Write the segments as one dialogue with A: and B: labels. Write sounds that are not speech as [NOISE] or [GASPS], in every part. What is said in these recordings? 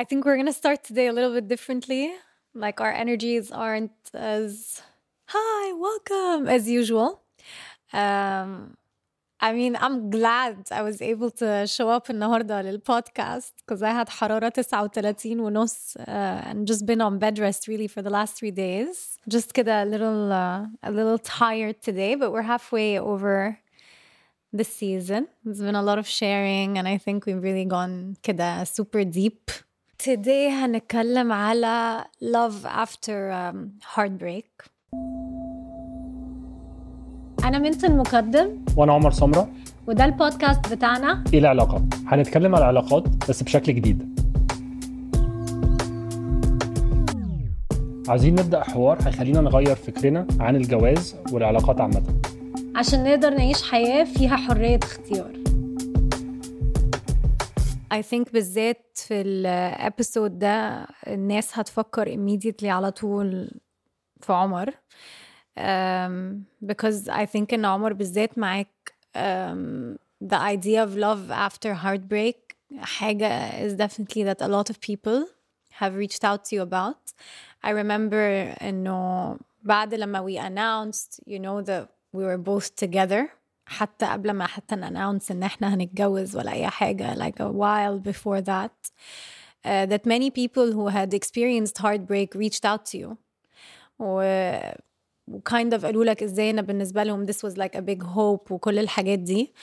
A: I think we're gonna start today a little bit differently. Like our energies aren't as hi, welcome as usual. Um, I mean, I'm glad I was able to show up النهارده للبودكاست because I had حرارة 39 ونص uh, and just been on bed rest really for the last three days. Just كده a little uh, a little tired today, but we're halfway over the season. There's been a lot of sharing and I think we've really gone كده super deep. Today هنتكلم على love after um, heartbreak. أنا منت المقدم
B: وأنا عمر سمرة.
A: وده البودكاست بتاعنا.
B: إيه العلاقات هنتكلم على العلاقات بس بشكل جديد. عايزين نبدأ حوار هيخلينا نغير فكرنا عن الجواز والعلاقات عامة.
A: عشان نقدر نعيش حياة فيها حرية اختيار. I think بالذات في الابيسود ده الناس هتفكر immediately على طول في عمر um, because I think إن عمر بالذات معاك um, the idea of love after heartbreak حاجة is definitely that a lot of people have reached out to you about I remember إنه بعد لما we announced you know that we were both together حتى قبل ما حتى announce إن إحنا هنتجوز ولا أي حاجة like a while before that uh, that many people who had experienced heartbreak reached out to you و kind of قالوا لك ازاي انا بالنسبه لهم this was like a big hope وكل الحاجات دي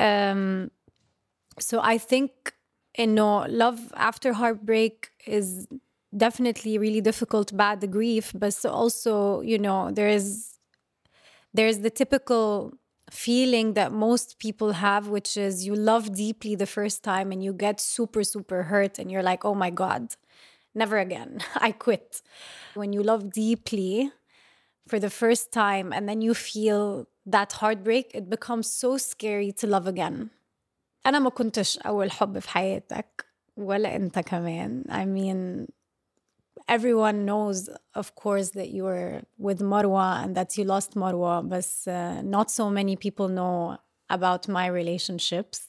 A: um, so I think انه love after heartbreak is definitely really difficult بعد grief but also you know there is there's the typical feeling that most people have which is you love deeply the first time and you get super super hurt and you're like oh my god never again [LAUGHS] i quit when you love deeply for the first time and then you feel that heartbreak it becomes so scary to love again انا ما كنتش اول حب في حياتك ولا انت كمان I mean everyone knows of course that you were with Marwa and that you lost Marwa but uh, not so many people know about my relationships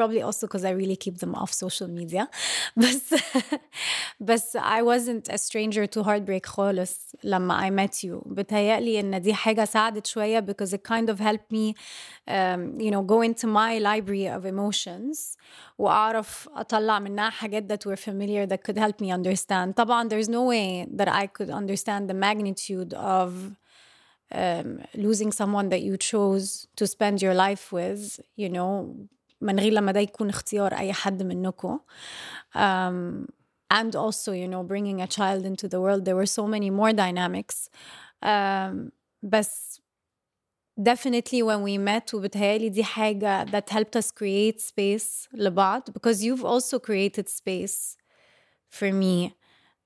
A: probably also because I really keep them off social media [LAUGHS] but but [LAUGHS] I wasn't a stranger to heartbreak خالص لما I met you بتهيألي إن دي حاجة ساعدت شوية because it kind of helped me um, you know go into my library of emotions وأعرف أطلع منها حاجات that were familiar that could help me understand طبعا there's no way that I could understand the magnitude of um, losing someone that you chose to spend your life with you know من غير لما ده يكون اختيار أي حد منكم um, and also you know bringing a child into the world there were so many more dynamics um, بس definitely when we met وبتهيألي دي حاجة that helped us create space لبعض because you've also created space for me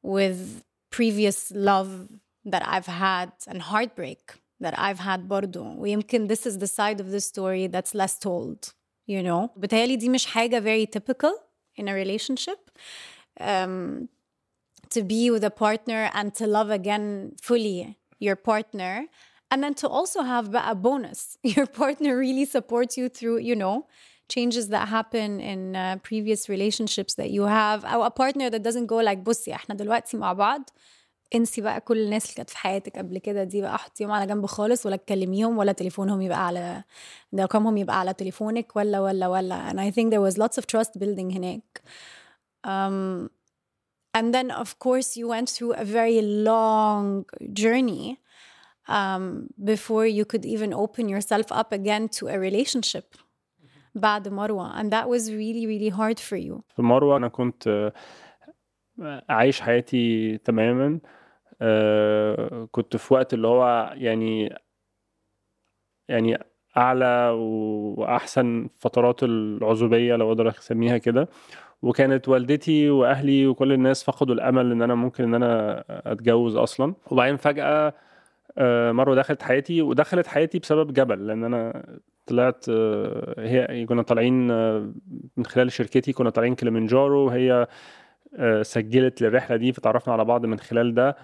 A: with previous love that I've had and heartbreak that I've had برضو ويمكن this is the side of the story that's less told you know بتهيألي دي مش حاجة very typical in a relationship um, to be with a partner and to love again fully your partner and then to also have a bonus [LAUGHS] your partner really supports you through you know changes that happen in uh, previous relationships that you have او a partner that doesn't go like بصي احنا دلوقتي مع بعض انسي بقى كل الناس اللي كانت في حياتك قبل كده دي بقى حطيهم على جنب خالص ولا تكلميهم ولا تليفونهم يبقى على رقمهم يبقى على تليفونك ولا ولا ولا and I think there was lots of trust building هناك um, and then of course you went through a very long journey um, before you could even open yourself up again to a relationship بعد مروة and that was really really hard for you
B: في مروه أنا كنت آه، عايش حياتي تماما آه، كنت في وقت اللي هو يعني يعني أعلى وأحسن فترات العزوبية لو أقدر أسميها كده. وكانت والدتي وأهلي وكل الناس فقدوا الأمل إن أنا ممكن إن أنا أتجوز أصلا. وبعدين فجأة آه، مروه دخلت حياتي ودخلت حياتي بسبب جبل لأن أنا طلعت آه، هي كنا طالعين آه، من خلال شركتي كنا طالعين كليمنجارو وهي آه، سجلت للرحلة دي فتعرفنا على بعض من خلال ده.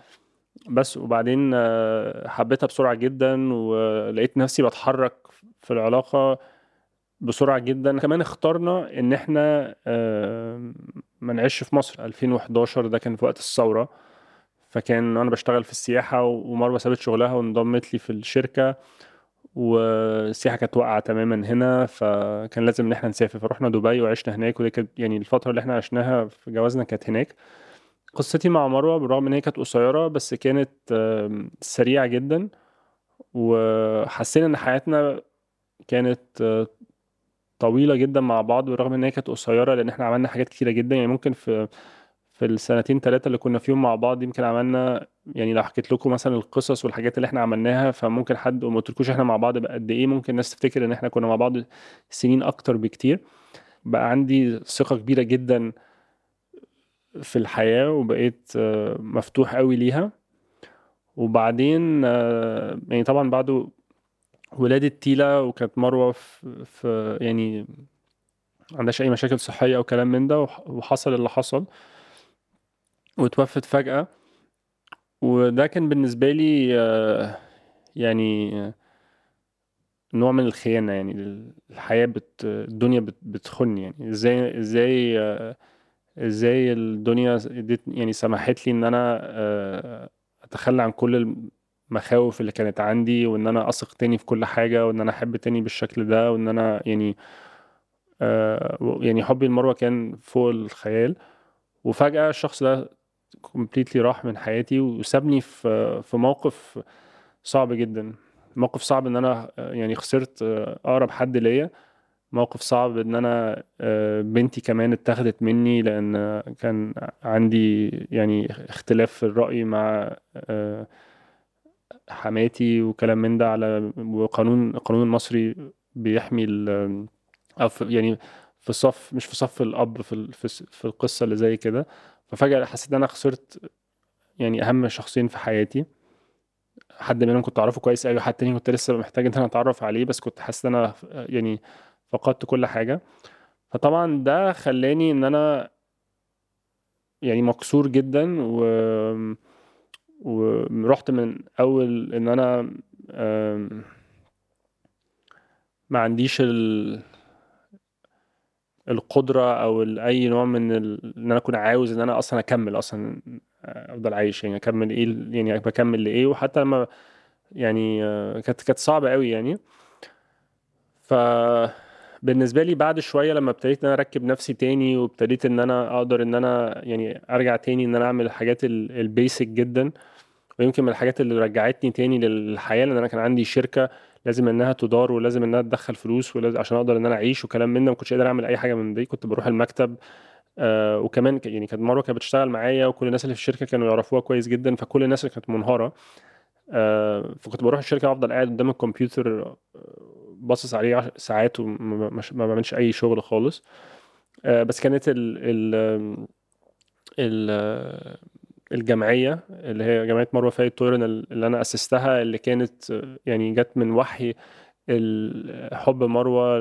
B: بس وبعدين آه، حبيتها بسرعة جدا ولقيت نفسي بتحرك في العلاقة بسرعة جدا. كمان اخترنا إن إحنا آه، ما نعيش في مصر. 2011 ده كان في وقت الثورة فكان أنا بشتغل في السياحة ومروة سابت شغلها وانضمت لي في الشركة والسياحة كانت واقعة تماما هنا فكان لازم إن إحنا نسافر. فروحنا دبي وعشنا هناك ودي كانت يعني الفترة اللي إحنا عشناها في جوازنا كانت هناك. قصتي مع مروة بالرغم إن هي كانت قصيرة بس كانت سريعة جدا وحسينا إن حياتنا كانت طويلة جدا مع بعض بالرغم إن هي كانت قصيرة لأن إحنا عملنا حاجات كتيرة جدا. يعني ممكن في في السنتين ثلاثة اللي كنا فيهم مع بعض يمكن عملنا يعني لو حكيت لكم مثلا القصص والحاجات اللي إحنا عملناها فممكن حد وما قلتلكوش إحنا مع بعض بقى قد إيه ممكن الناس تفتكر إن إحنا كنا مع بعض سنين أكتر بكتير. بقى عندي ثقة كبيرة جدا في الحياة وبقيت آه، مفتوح قوي ليها. وبعدين آه، يعني طبعا بعده ولادة تيلا وكانت مروة في, يعني عندهاش أي مشاكل صحية أو كلام من ده وحصل اللي حصل. وتوفت فجأة. وده كان بالنسبة لي آه، يعني نوع من الخيانة يعني الحياة بت الدنيا بت بتخني يعني إزاي إزاي إزاي الدنيا يعني سمحت لي ان أنا آه، اتخلى عن كل المخاوف اللي كانت عندي وان أنا اثق تاني في كل حاجة وان أنا احب تاني بالشكل ده وان أنا يعني يعني حبي لمروة كان فوق الخيال. وفجأة الشخص ده كومبليتلي راح من حياتي وسابني في في موقف صعب جدا. موقف صعب إن أنا يعني خسرت أقرب حد ليا. موقف صعب إن أنا بنتي كمان اتاخدت مني لأن كان عندي يعني اختلاف في الرأي مع حماتي وكلام من ده على وقانون القانون المصري بيحمي أو يعني في صف مش في صف الأب في في القصة اللي زي كده. ففجأة حسيت إن أنا خسرت يعني أهم شخصين في حياتي. حد منهم كنت أعرفه كويس قوي حد تاني كنت لسه محتاج إن أنا أتعرف عليه بس كنت حاسس إن أنا يعني فقدت كل حاجة. فطبعا ده خلاني إن أنا يعني مكسور جدا و ورحت من أول إن أنا ما عنديش ال... القدرة أو أي نوع من ال... إن أنا أكون عاوز إن أنا أصلا أكمل أصلا أفضل عايش. يعني أكمل إيه يعني بكمل لإيه. وحتى لما يعني كانت كانت صعبة قوي يعني. ف بالنسبة لي بعد شوية لما ابتديت إن أنا أركب نفسي تاني وابتديت إن أنا أقدر إن أنا يعني أرجع تاني إن أنا أعمل الحاجات البيسك جدا ويمكن من الحاجات اللي رجعتني تاني للحياة لأن أنا كان عندي شركة لازم إنها تدار ولازم إنها تدخل فلوس ولازم عشان أقدر إن أنا أعيش وكلام من ده ما كنتش قادر أعمل أي حاجة من دي كنت بروح المكتب آه وكمان يعني كانت مروه كانت بتشتغل معايا وكل الناس اللي في الشركة كانوا يعرفوها كويس جدا فكل الناس اللي كانت منهارة آه فكنت بروح الشركة افضل قاعد قدام الكمبيوتر آه، باصص عليه ساعات وما بعملش أي شغل خالص. آه بس كانت ال ال ال الجمعية اللي هي جمعية مروة فايد طويرن اللي أنا أسستها اللي كانت يعني جت من وحي حب مروة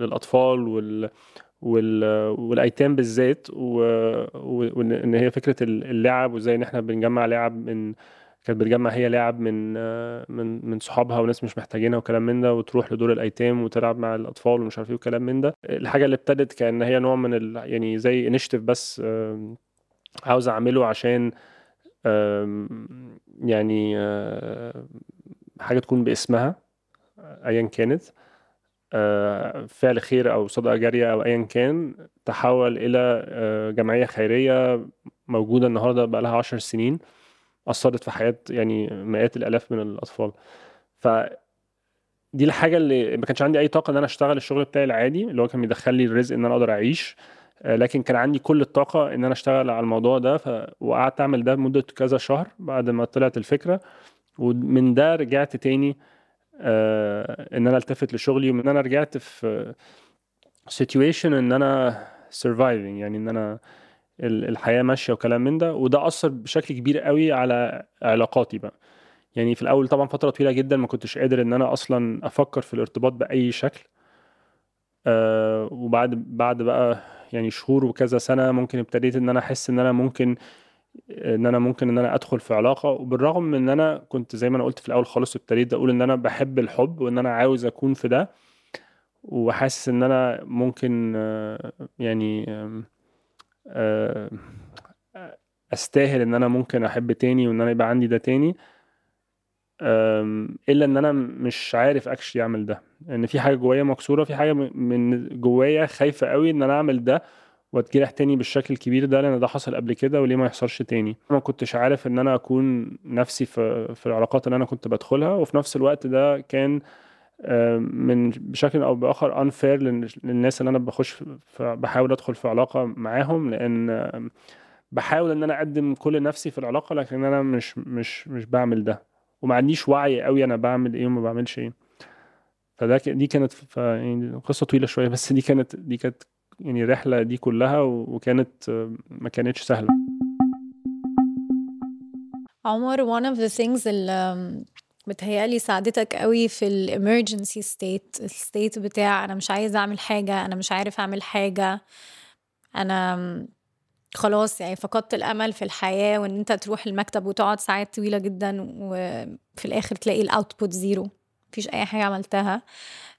B: للأطفال وال والأيتام بالذات وان هي فكرة اللعب وإزاي إن إحنا بنجمع لعب من كانت بتجمع هي لعب من من من صحابها وناس مش محتاجينها وكلام من ده وتروح لدور الأيتام وتلعب مع الأطفال ومش عارف إيه وكلام من ده. الحاجة اللي ابتدت كأن هي نوع من ال يعني زي انشيتيف بس عاوز أعمله عشان يعني حاجة تكون باسمها ايا كانت فعل خير أو صدقة جارية أو ايا كان تحول إلى جمعية خيرية موجودة النهارده بقى لها 10 سنين. أثرت في حياة يعني مئات الآلاف من الأطفال. ف دي الحاجة اللي ما كانش عندي أي طاقة إن أنا أشتغل الشغل بتاعي العادي اللي هو كان بيدخل لي الرزق إن أنا أقدر أعيش. آه، لكن كان عندي كل الطاقة إن أنا أشتغل على الموضوع ده ف... وقعدت أعمل ده مده كذا شهر بعد ما طلعت الفكرة. ومن ده رجعت تاني آه إن أنا التفت لشغلي ومن أنا رجعت في situation إن أنا surviving يعني إن أنا الحياة ماشية وكلام من ده وده أثر بشكل كبير قوي على علاقاتي بقى. يعني في الأول طبعا فترة طويلة جدا ما كنتش قادر إن أنا أصلا أفكر في الارتباط بأي شكل. آه وبعد بعد بقى يعني شهور وكذا سنة ممكن ابتديت إن أنا أحس إن أنا ممكن إن أنا ممكن إن أنا أدخل في علاقة. وبالرغم من إن أنا كنت زي ما أنا قلت في الأول خالص ابتديت أقول إن أنا بحب الحب وإن أنا عاوز أكون في ده وحاسس إن أنا ممكن آه، يعني أستاهل إن أنا ممكن أحب تاني وإن أنا يبقى عندي ده تاني إلا إن أنا مش عارف اكشلي أعمل ده. إن في حاجة جوايا مكسورة في حاجة من جوايا خايفة قوي إن أنا أعمل ده وأتجرح تاني بالشكل الكبير ده لأن ده حصل قبل كده وليه ما يحصلش تاني. ما كنتش عارف إن أنا أكون نفسي في في العلاقات اللي أنا كنت بدخلها وفي نفس الوقت ده كان من بشكل أو بآخر unfair لل- للناس اللي أنا بخش بحاول أدخل في علاقة معاهم لأن بحاول إن أنا أقدم كل نفسي في العلاقة لكن أنا مش مش مش بعمل ده. وما عنديش وعي قوي أنا بعمل إيه وما بعملش إيه. فده دي كانت يعني قصة طويلة شوية بس دي كانت دي كانت يعني الرحله دي كلها وكانت آه، ما كانتش سهلة.
A: عمر one of the things اللي بتهيألي ساعدتك قوي في ال emergency state ال state بتاع أنا مش عايزة أعمل حاجة أنا مش عارف أعمل حاجة. أنا خلاص يعني فقدت الأمل في الحياة وإن أنت تروح المكتب وتقعد ساعات طويلة جدا وفي الآخر تلاقي ال output zero مفيش أي حاجة عملتها.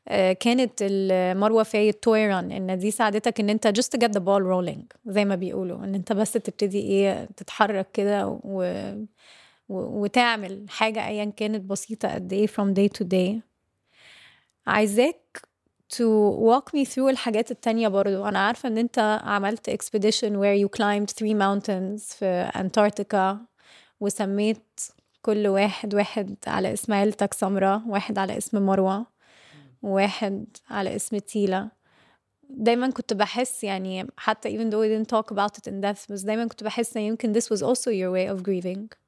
A: آه، كانت ال- مروة فايد توي ران إن دي ساعدتك إن أنت just get the ball rolling زي ما بيقولوا. إن أنت بس تبتدي إيه تتحرك كده و... وتعمل حاجة أيا كانت بسيطة قد إيه from day to day. عايزاك to walk me through الحاجات التانية برضو. أنا عارفة إن أنت عملت expedition where you climbed three mountains في أنتاركتيكا وسميت كل واحد واحد على اسم عيلتك سمرة واحد على اسم مروة وواحد على اسم تيلا. دايما كنت بحس يعني حتى even though we didn't talk about it in depth بس دايما كنت بحس إن يمكن this was also your way of grieving.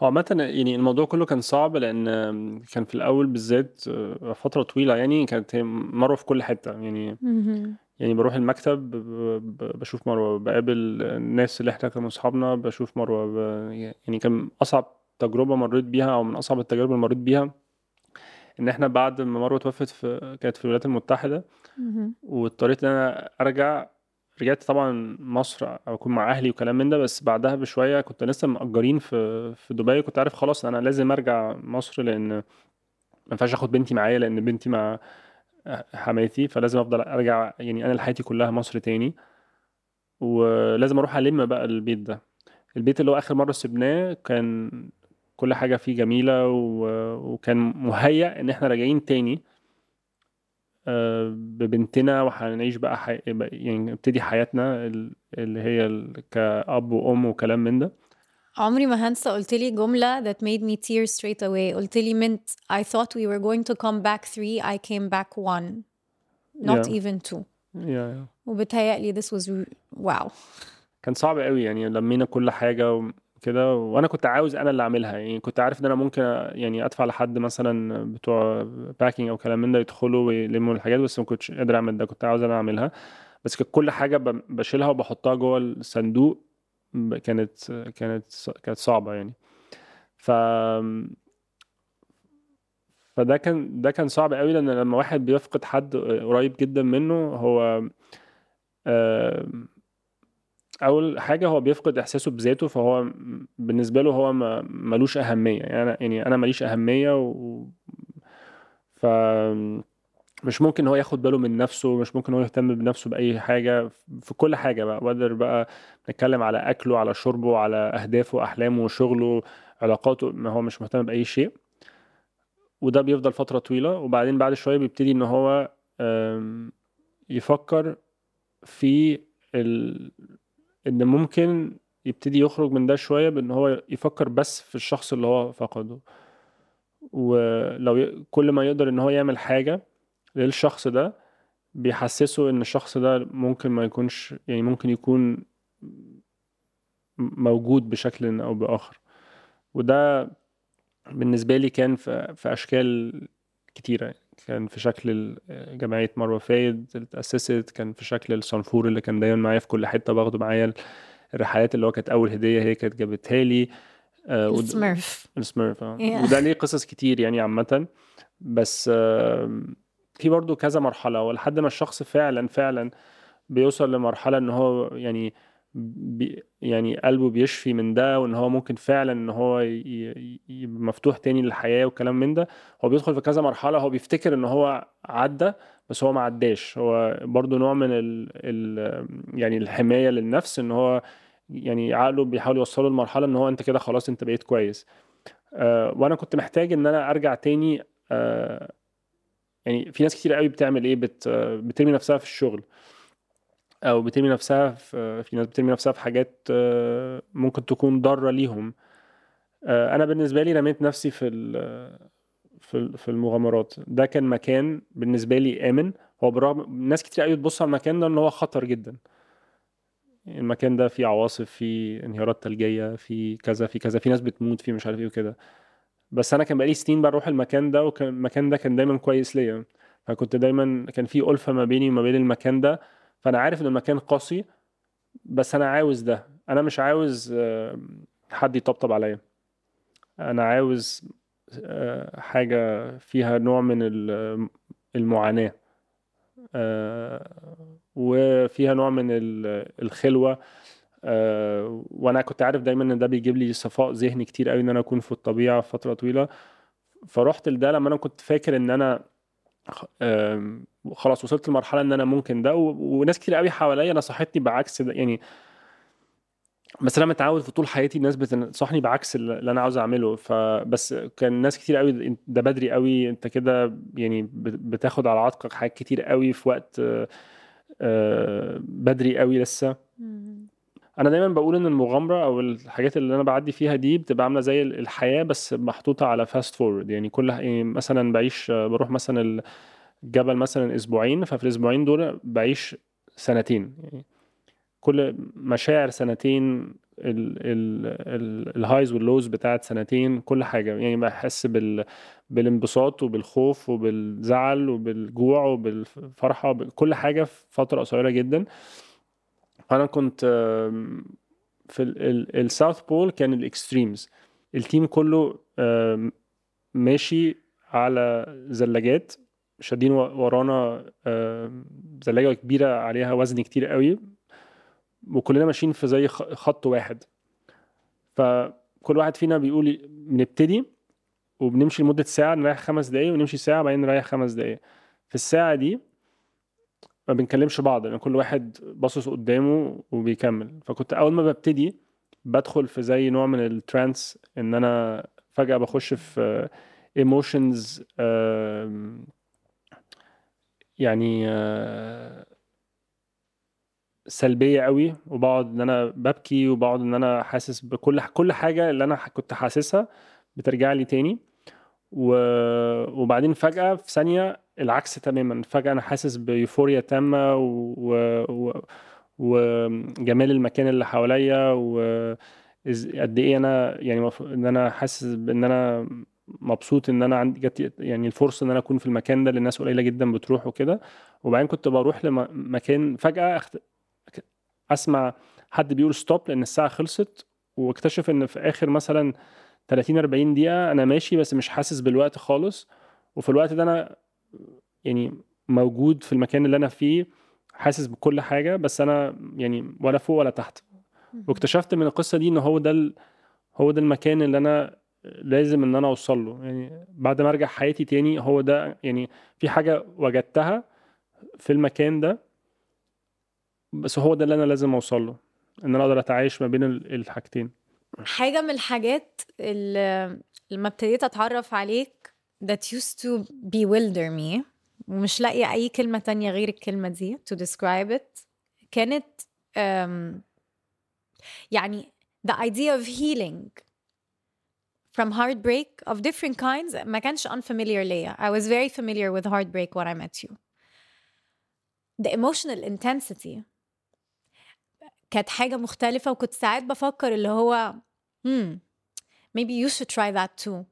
B: هو عامة يعني الموضوع كله كان صعب لأن كان في الأول بالذات فترة طويلة يعني كانت هي مروة في كل حتة. يعني يعني بروح المكتب ب- ب- بشوف مروة بقابل الناس اللي إحنا كانوا أصحابنا بشوف مروة ب... يعني كان أصعب تجربة مريت بيها أو من أصعب التجارب اللي مريت بيها إن إحنا بعد ما مروة توفت في كانت في الولايات المتحدة واضطريت إن أنا أرجع رجعت طبعا مصر أكون مع أهلي وكلام من ده بس بعدها بشوية كنت لسه مأجرين في في دبي كنت عارف خلاص أنا لازم أرجع مصر لأن ما ينفعش آخد بنتي معايا لأن بنتي مع حماتي فلازم أفضل أرجع يعني أنا حياتي كلها مصر تاني. ولازم أروح ألم بقى البيت ده. البيت اللي هو آخر مرة سبناه كان كل حاجة فيه جميلة و... وكان مهيأ إن إحنا راجعين تاني. ببنتنا وهنعيش بقى حي... يعني نبتدي حياتنا ال- اللي هي ال- كأب وأم وكلام من ده.
A: عمري ما هنسى قلت لي جملة that made me tear straight away. قلت لي mint I thought we were going to come back three I came back one. Not
B: Yeah.
A: even two.
B: Yeah.
A: وبتهيألي this was wow.
B: كان صعب قوي يعني لمينا كل حاجة وكده وأنا كنت عاوز أنا اللي أعملها. يعني كنت عارف إن أنا ممكن يعني أدفع لحد مثلا بتوع باكينج أو كلام من ده يدخلوا ويلموا الحاجات بس ما كنتش قادر أعمل ده. كنت عاوز أنا أعملها. بس كانت كل حاجة ب- بشيلها وبحطها جوه الصندوق. كانت كانت كانت صعبة يعني. ف فده كان ده كان صعب قوي لأن لما واحد بيفقد حد قريب جدا منه هو آم، أول حاجة هو بيفقد إحساسه بذاته فهو بالنسبة له هو ملوش أهمية. يعني أنا يعني أنا ماليش أهمية و ف مش ممكن هو ياخد باله من نفسه مش ممكن هو يهتم بنفسه بأي حاجة في كل حاجة بقى وقدر بقى نتكلم على أكله على شربه على أهدافه أحلامه شغله علاقاته ما هو مش مهتم بأي شيء. وده بيفضل فترة طويلة. وبعدين بعد شوية بيبتدي إن هو يفكر في ال... إن ممكن يبتدي يخرج من ده شوية بإن هو يفكر بس في الشخص اللي هو فقده. ولو ي... كل ما يقدر إن هو يعمل حاجة للشخص ده بيحسسه إن الشخص ده ممكن ما يكونش يعني ممكن يكون موجود بشكل أو بآخر. وده بالنسبة لي كان في, في أشكال كتيرة كان في شكل جمعية مروة فايد اللي اتاسست كان في شكل السنفور اللي كان دايما معايا في كل حتة باخده معايا. الرحلات اللي هو كانت أول هدية هي كانت جابتها لي. آه، ود-
A: ال
B: Smurf ال Smurf آه.
A: Yeah.
B: وده ليه قصص كتير يعني عامة. بس في برضو كذا مرحلة ولحد ما الشخص فعلا فعلا بيوصل لمرحلة إن هو يعني بي يعني قلبه بيشفي من ده وإن هو ممكن فعلا إن هو يبقى مفتوح تاني للحياة وكلام من ده. هو بيدخل في كذا مرحلة هو بيفتكر إن هو عدى بس هو ما عداش. هو برضو نوع من ال ال يعني الحماية للنفس إن هو يعني عقله بيحاول يوصله لمرحلة إن هو أنت كده خلاص أنت بقيت كويس. آه وأنا كنت محتاج إن أنا أرجع تاني آه يعني في ناس كتير قوي بتعمل إيه بت بترمي نفسها في الشغل. أو بترمي نفسها في في ناس بترمي نفسها في حاجات آه، ممكن تكون ضارة ليهم. آه، أنا بالنسبة لي رميت نفسي في في في المغامرات. ده كان مكان بالنسبة لي آمن. هو بالرغم ناس كتير قوي بتبص على المكان ده إن هو خطر جدا. المكان ده فيه عواصف فيه انهيارات ثلجيه فيه كذا في كذا في ناس بتموت فيه مش عارف إيه وكده. بس أنا كان بقالي سنين بروح المكان ده وكان المكان ده كان دايما كويس ليا. فكنت دايما كان في ألفة ما بيني وما بين المكان ده. فأنا عارف ان المكان قاسي بس أنا عاوز ده. أنا مش عاوز آه، حد يطبطب عليا. أنا عاوز آه، حاجة فيها نوع من المعاناة آه، وفيها نوع من الخلوة وأنا كنت عارف دايما إن ده بيجيب لي صفاء ذهني كتير قوي إن أنا أكون في الطبيعة فترة طويلة. فرحت لده لما أنا كنت فاكر إن أنا خلاص وصلت لمرحلة إن أنا ممكن ده وناس كتير قوي حواليا نصحتني بعكس ده يعني بس أنا متعود في طول حياتي الناس بتنصحني بعكس اللي أنا عاوز أعمله. فبس كان ناس كتير قوي ده بدري قوي أنت كده يعني بتاخد على عاتقك حاجات كتير قوي في وقت آه، بدري قوي لسه. أنا دايما بقول إن المغامرة أو الحاجات اللي أنا بعدي فيها دي بتبقى عاملة زي الحياة بس محطوطة على fast forward يعني كل يعني مثلا بعيش بروح مثلا الجبل مثلا أسبوعين ففي الأسبوعين دول بعيش سنتين. يعني كل مشاعر سنتين ال highs وال lows بتاعت سنتين كل حاجة. يعني بحس بال بالانبساط وبالخوف وبالزعل وبالجوع وبالفرحه كل حاجة في فترة قصيرة جدا. أنا كنت في ال South Pole كان ال extremes ال team كله ماشي على زلاجات شادين ورانا زلاجة كبيرة عليها وزن كتير قوي وكلنا ماشيين في زي خط واحد. فكل واحد فينا بيقول بنبتدي وبنمشي لمدة ساعة نريح خمس دقايق ونمشي ساعة بعدين نريح خمس دقايق. في الساعة دي ما بنكلمش بعض لأن كل واحد باصص قدامه وبيكمل فكنت أول ما ببتدي بدخل في زي نوع من ال trance إن أنا فجأة بخش في emotions يعني آه، سلبية قوي وبقعد إن أنا ببكي وبقعد إن أنا حاسس بكل كل حاجة اللي أنا كنت حاسسها بترجع لي تاني. وبعدين فجأة في ثانية العكس تماما. فجأة أنا حاسس بيوفوريا تامة و... و... وجمال المكان اللي حواليا وقد إيه أنا يعني مف... إن أنا حاسس ان أنا مبسوط إن أنا عندي جت يعني الفرصة إن أنا أكون في المكان ده اللي الناس قليلة جدا بتروح وكده. وبعدين كنت بروح لمكان فجأة أخت... أسمع حد بيقول ستوب لأن الساعة خلصت. واكتشف إن في آخر مثلا 30 40 دقيقة أنا ماشي بس مش حاسس بالوقت خالص. وفي الوقت ده أنا يعني موجود في المكان اللي أنا فيه حاسس بكل حاجة بس أنا يعني ولا فوق ولا تحت. واكتشفت من القصة دي إن هو ده ال... هو ده المكان اللي أنا لازم إن أنا أوصل له. يعني بعد ما أرجع حياتي تاني هو ده يعني في حاجة وجدتها في المكان ده بس هو ده اللي أنا لازم أوصل له إن أنا أقدر أتعايش ما بين الحاجتين.
A: حاجة من الحاجات اللي لما ابتديت أتعرف عليك that used to bewilder me ومش لاقية أي كلمة تانية غير الكلمة دي to describe it كانت um, يعني the idea of healing from heartbreak of different kinds ما كانش unfamiliar ليا I was very familiar with heartbreak when I met you the emotional intensity كانت حاجة مختلفة وكنت ساعات بفكر اللي هو hmm maybe you should try that too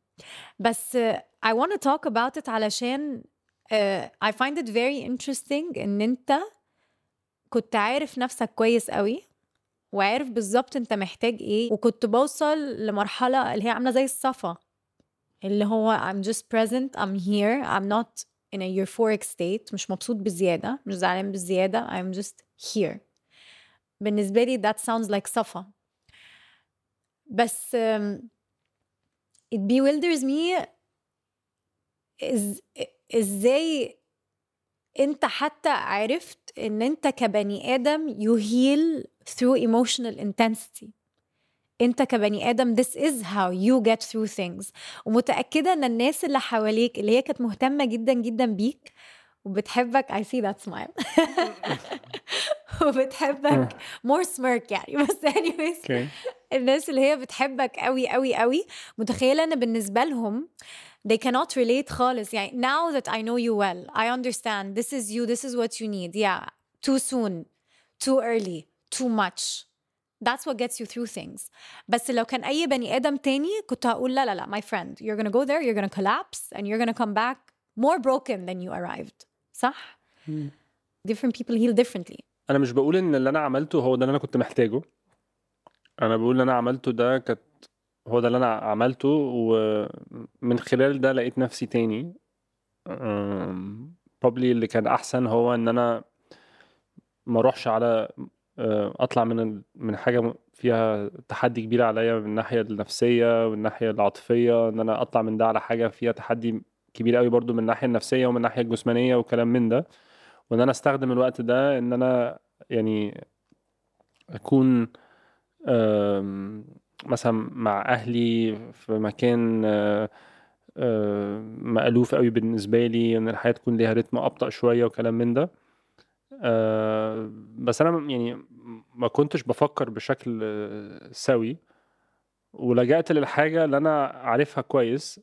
A: بس I want to talk about it علشان uh, I find it very interesting إن أنت كنت عارف نفسك كويس قوي وعارف بالظبط أنت محتاج إيه وكنت بوصل لمرحلة اللي هي عاملة زي الصفا اللي هو I'm just present I'm here I'm not in a euphoric state مش مبسوط بزيادة مش زعلان بزيادة I'm just here. بالنسبة لي that sounds like صفا. بس um, it bewilders me إز... إزاي أنت حتى عرفت إن أنت كبني آدم you heal through emotional intensity. أنت كبني آدم this is how you get through things. ومتأكدة إن الناس اللي حواليك اللي هي كانت مهتمة جدا جدا بيك وبتحبك I see that smile. [LAUGHS] وبتحبك more smirk يعني. بس anyways
B: أوكي
A: الناس اللي هي بتحبك قوي قوي قوي متخيلة إن بالنسبة لهم they cannot relate خالص يعني now that I know you well I understand this is you this is what you need yeah too soon too early too much that's what gets you through things بس لو كان اي بني ادم تاني كنت هقول لا لا لا my friend you're gonna go there you're gonna collapse and you're gonna come back more broken than you arrived صح different people heal differently
B: انا مش بقول ان اللي انا عملته هو ده اللي انا كنت محتاجه انا بقول اللي انا عملته ده كانت هو ده اللي أنا عملته ومن خلال ده لقيت نفسي تاني. probably اللي كان أحسن هو إن أنا ما أروحش على أه، أطلع من من حاجة فيها تحدي كبير عليا من الناحية النفسية والناحيه العاطفية إن أنا أطلع من ده على حاجة فيها تحدي كبير قوي برضو من الناحية النفسية ومن الناحية الجسمانية وكلام من ده. وإن أنا أستخدم الوقت ده إن أنا يعني أكون مثلا مع أهلي في مكان آه، آه، مألوف قوي بالنسبة لي إن الحياة تكون ليها رتم أبطأ شوية وكلام من ده. آه، بس أنا يعني ما كنتش بفكر بشكل سوي. ولجأت للحاجة اللي أنا عارفها كويس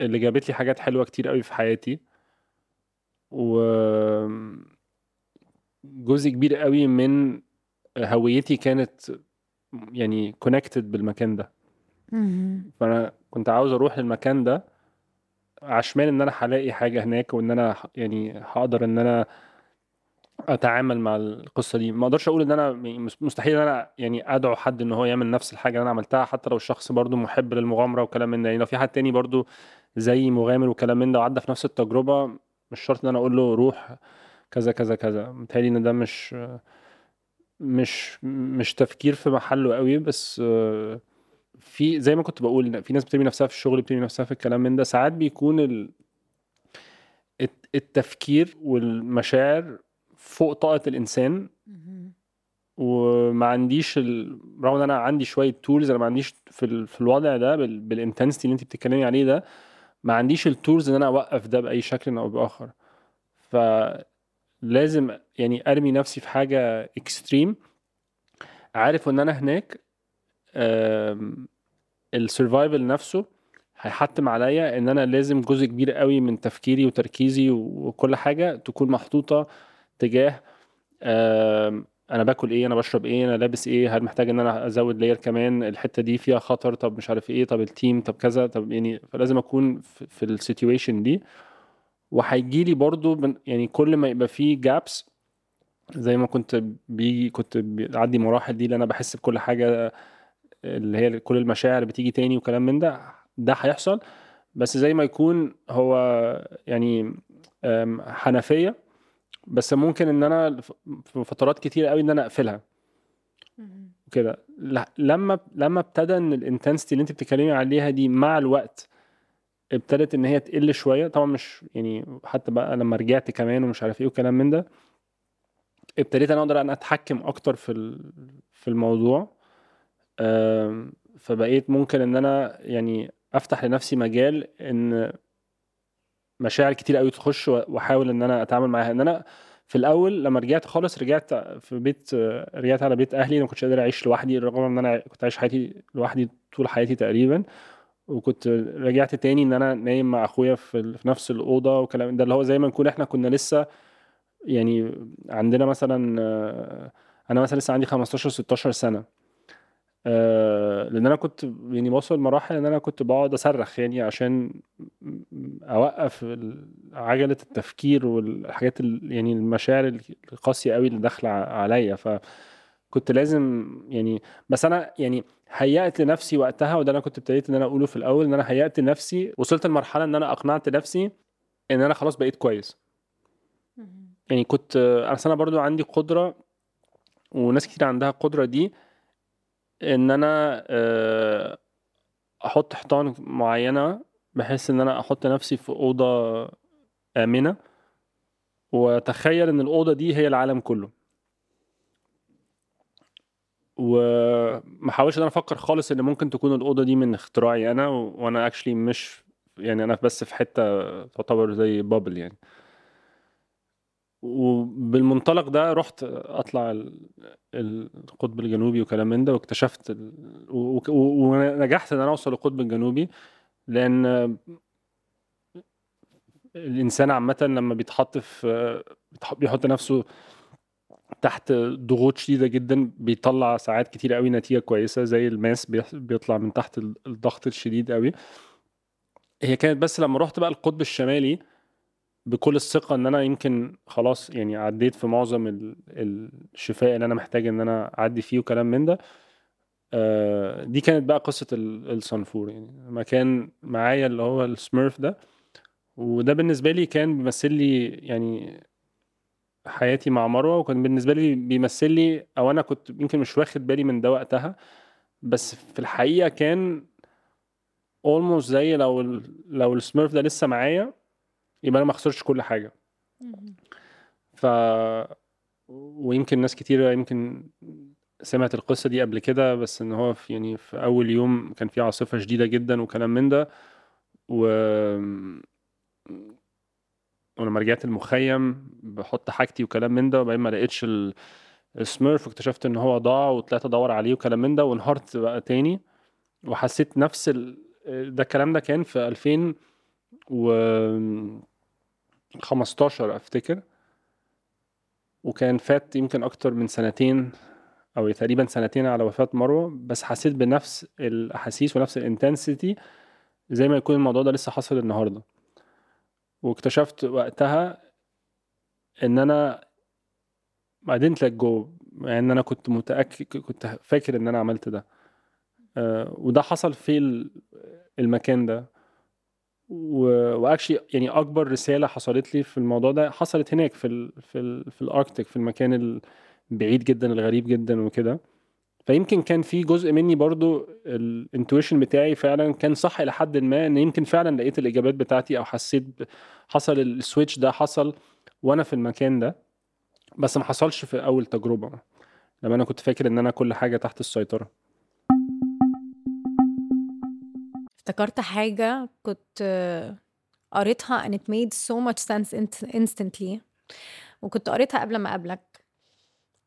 B: اللي جابت لي حاجات حلوة كتير قوي في حياتي. و جزء كبير قوي من هويتي كانت يعني كونكتد بالمكان ده. فأنا كنت عاوز أروح المكان ده عشمان إن أنا هلاقي حاجة هناك وإن أنا يعني هقدر إن أنا أتعامل مع القصة دي. ما أقدرش أقول إن أنا يعني مس- مستحيل إن أنا يعني أدعو حد إن هو يعمل نفس الحاجة اللي أنا عملتها حتى لو الشخص برضو محب للمغامرة وكلام من ده. يعني لو في حد تاني برضو زي مغامر وكلام من ده وعدى في نفس التجربة مش شرط إن أنا أقول له روح كذا كذا كذا. متهيألي إن ده مش مش مش تفكير في محله قوي بس آه، في زي ما كنت بقول في ناس بترمي نفسها في الشغل بترمي نفسها في الكلام من ده. ساعات بيكون ال... الت- التفكير والمشاعر فوق طاقة الإنسان. وما عنديش ال... رغم إن أنا عندي شوية tools أنا ما عنديش في ال... في الوضع ده بال... بال intensity اللي أنت بتتكلمي عليه ده ما عنديش ال tools إن أنا أوقف ده بأي شكل أو بآخر. فلازم يعني أرمي نفسي في حاجة extreme عارف إن أنا هناك ال survival نفسه هيحتم عليا إن أنا لازم جزء كبير قوي من تفكيري وتركيزي وكل حاجة تكون محطوطة تجاه أنا باكل إيه أنا بشرب إيه أنا لابس إيه هل محتاج إن أنا أزود layer كمان؟ الحتة دي فيها خطر طب مش عارف إيه طب ال team طب كذا طب يعني فلازم أكون في ال situation دي. وهيجي لي برضو من يعني كل ما يبقى فيه gaps زي ما كنت بيجي كنت بعدي مراحل دي اللي أنا بحس بكل حاجة اللي هي كل المشاعر بتيجي تاني وكلام من ده ده هيحصل. بس زي ما يكون هو يعني حنفية. بس ممكن إن أنا في فترات كتير قوي إن أنا أقفلها. وكده ل- لما لما ابتدى إن الانتنسيتي اللي أنت بتتكلمي عليها دي مع الوقت ابتدت إن هي تقل شوية. طبعا مش يعني حتى بقى لما رجعت كمان ومش عارف إيه وكلام من ده ابتديت أنا أقدر أنا أتحكم أكتر في في الموضوع. فبقيت ممكن إن أنا يعني أفتح لنفسي مجال إن مشاعر كتير قوي تخش وأحاول إن أنا أتعامل معاها. إن أنا في الأول لما رجعت خالص رجعت في بيت رجعت على بيت أهلي ما كنتش قادر أعيش لوحدي رغم إن أنا كنت عايش حياتي لوحدي طول حياتي تقريبا. وكنت رجعت تاني إن أنا نايم مع أخويا في, في نفس الأوضة وكلام ده اللي هو زي ما نكون إحنا كنا لسه يعني عندنا مثلا أنا مثلا لسه عندي 15 16 سنة. آه، لأن أنا كنت يعني بوصل مراحل إن أنا كنت بقعد أصرخ يعني عشان أوقف عجلة التفكير والحاجات ال- يعني المشاعر القاسية قوي اللي داخلة عليا. فكنت لازم يعني بس أنا يعني هيأت لنفسي وقتها وده أنا كنت ابتديت إن أنا أقوله في الأول إن أنا هيأت لنفسي وصلت لمرحلة إن أنا أقنعت نفسي إن أنا خلاص بقيت كويس. يعني كنت أنا أنا برضو عندي قدرة وناس كتير عندها القدرة دي إن أنا آه، أحط حيطان معينة بحيث إن أنا أحط نفسي في أوضة آمنة وأتخيل إن الأوضة دي هي العالم كله. وما حاولش إن أنا أفكر خالص إن ممكن تكون الأوضة دي من اختراعي أنا وأنا اكشلي مش يعني أنا بس في حتة تعتبر زي بابل يعني. وبالمنطلق ده رحت أطلع ال- القطب الجنوبي وكلام من ده واكتشفت ال... ونجحت إن أنا أوصل للقطب الجنوبي لأن الإنسان عامة لما بيتحط في بيحط نفسه تحت ضغوط شديدة جدا بيطلع ساعات كتير قوي نتيجة كويسة زي الماس بيطلع من تحت ال- الضغط الشديد قوي. هي كانت بس لما رحت بقى القطب الشمالي بكل الثقة إن أنا يمكن خلاص يعني عديت في معظم ال- الشفاء اللي أنا محتاج إن أنا أعدي فيه وكلام من ده. آه، دي كانت بقى قصة ال- الصنفور يعني. مكان معايا اللي هو السميرف ده وده بالنسبة لي كان بيمثل لي يعني حياتي مع مروة وكان بالنسبة لي بيمثل لي أو أنا كنت يمكن مش واخد بالي من ده وقتها بس في الحقيقة كان almost زي لو ال لو السميرف ده لسه معايا يبقى أنا ما خسرتش كل حاجة. ف ويمكن ناس كتيرة يمكن سمعت القصة دي قبل كده بس إن هو في يعني في أول يوم كان في عاصفة شديدة جدا وكلام من ده و ولما رجعت المخيم بحط حاجتي وكلام من ده وبعدين ما لقيتش ال- السميرف واكتشفت إن هو ضاع وطلعت أدور عليه وكلام من ده وانهارت بقى تاني. وحسيت نفس ال... ده الكلام ده كان في 2015 أفتكر. وكان فات يمكن أكتر من سنتين أو تقريبا سنتين على وفاة مروة. بس حسيت بنفس الأحاسيس ونفس ال intensity زي ما يكون الموضوع ده لسه حاصل النهارده. واكتشفت وقتها إن أنا didn't let go يعني إن أنا كنت متأكد كنت فاكر إن أنا عملت ده. آه، وده حصل في ال- المكان ده. وأكشلي يعني أكبر رسالة حصلت لي في الموضوع ده حصلت هناك في ال في ال في الأركتيك في المكان البعيد جدا الغريب جدا وكده. فيمكن كان في جزء مني برضو الانتويشن بتاعي فعلا كان صح إلى حد ما إن يمكن فعلا لقيت الإجابات بتاعتي أو حسيت حصل السويتش ده حصل وأنا في المكان ده. بس ما حصلش في أول تجربة لما أنا كنت فاكر إن أنا كل حاجة تحت السيطرة.
A: افتكرت حاجة كنت قريتها and it made so much sense instantly وكنت قريتها قبل ما أقابلك. أم،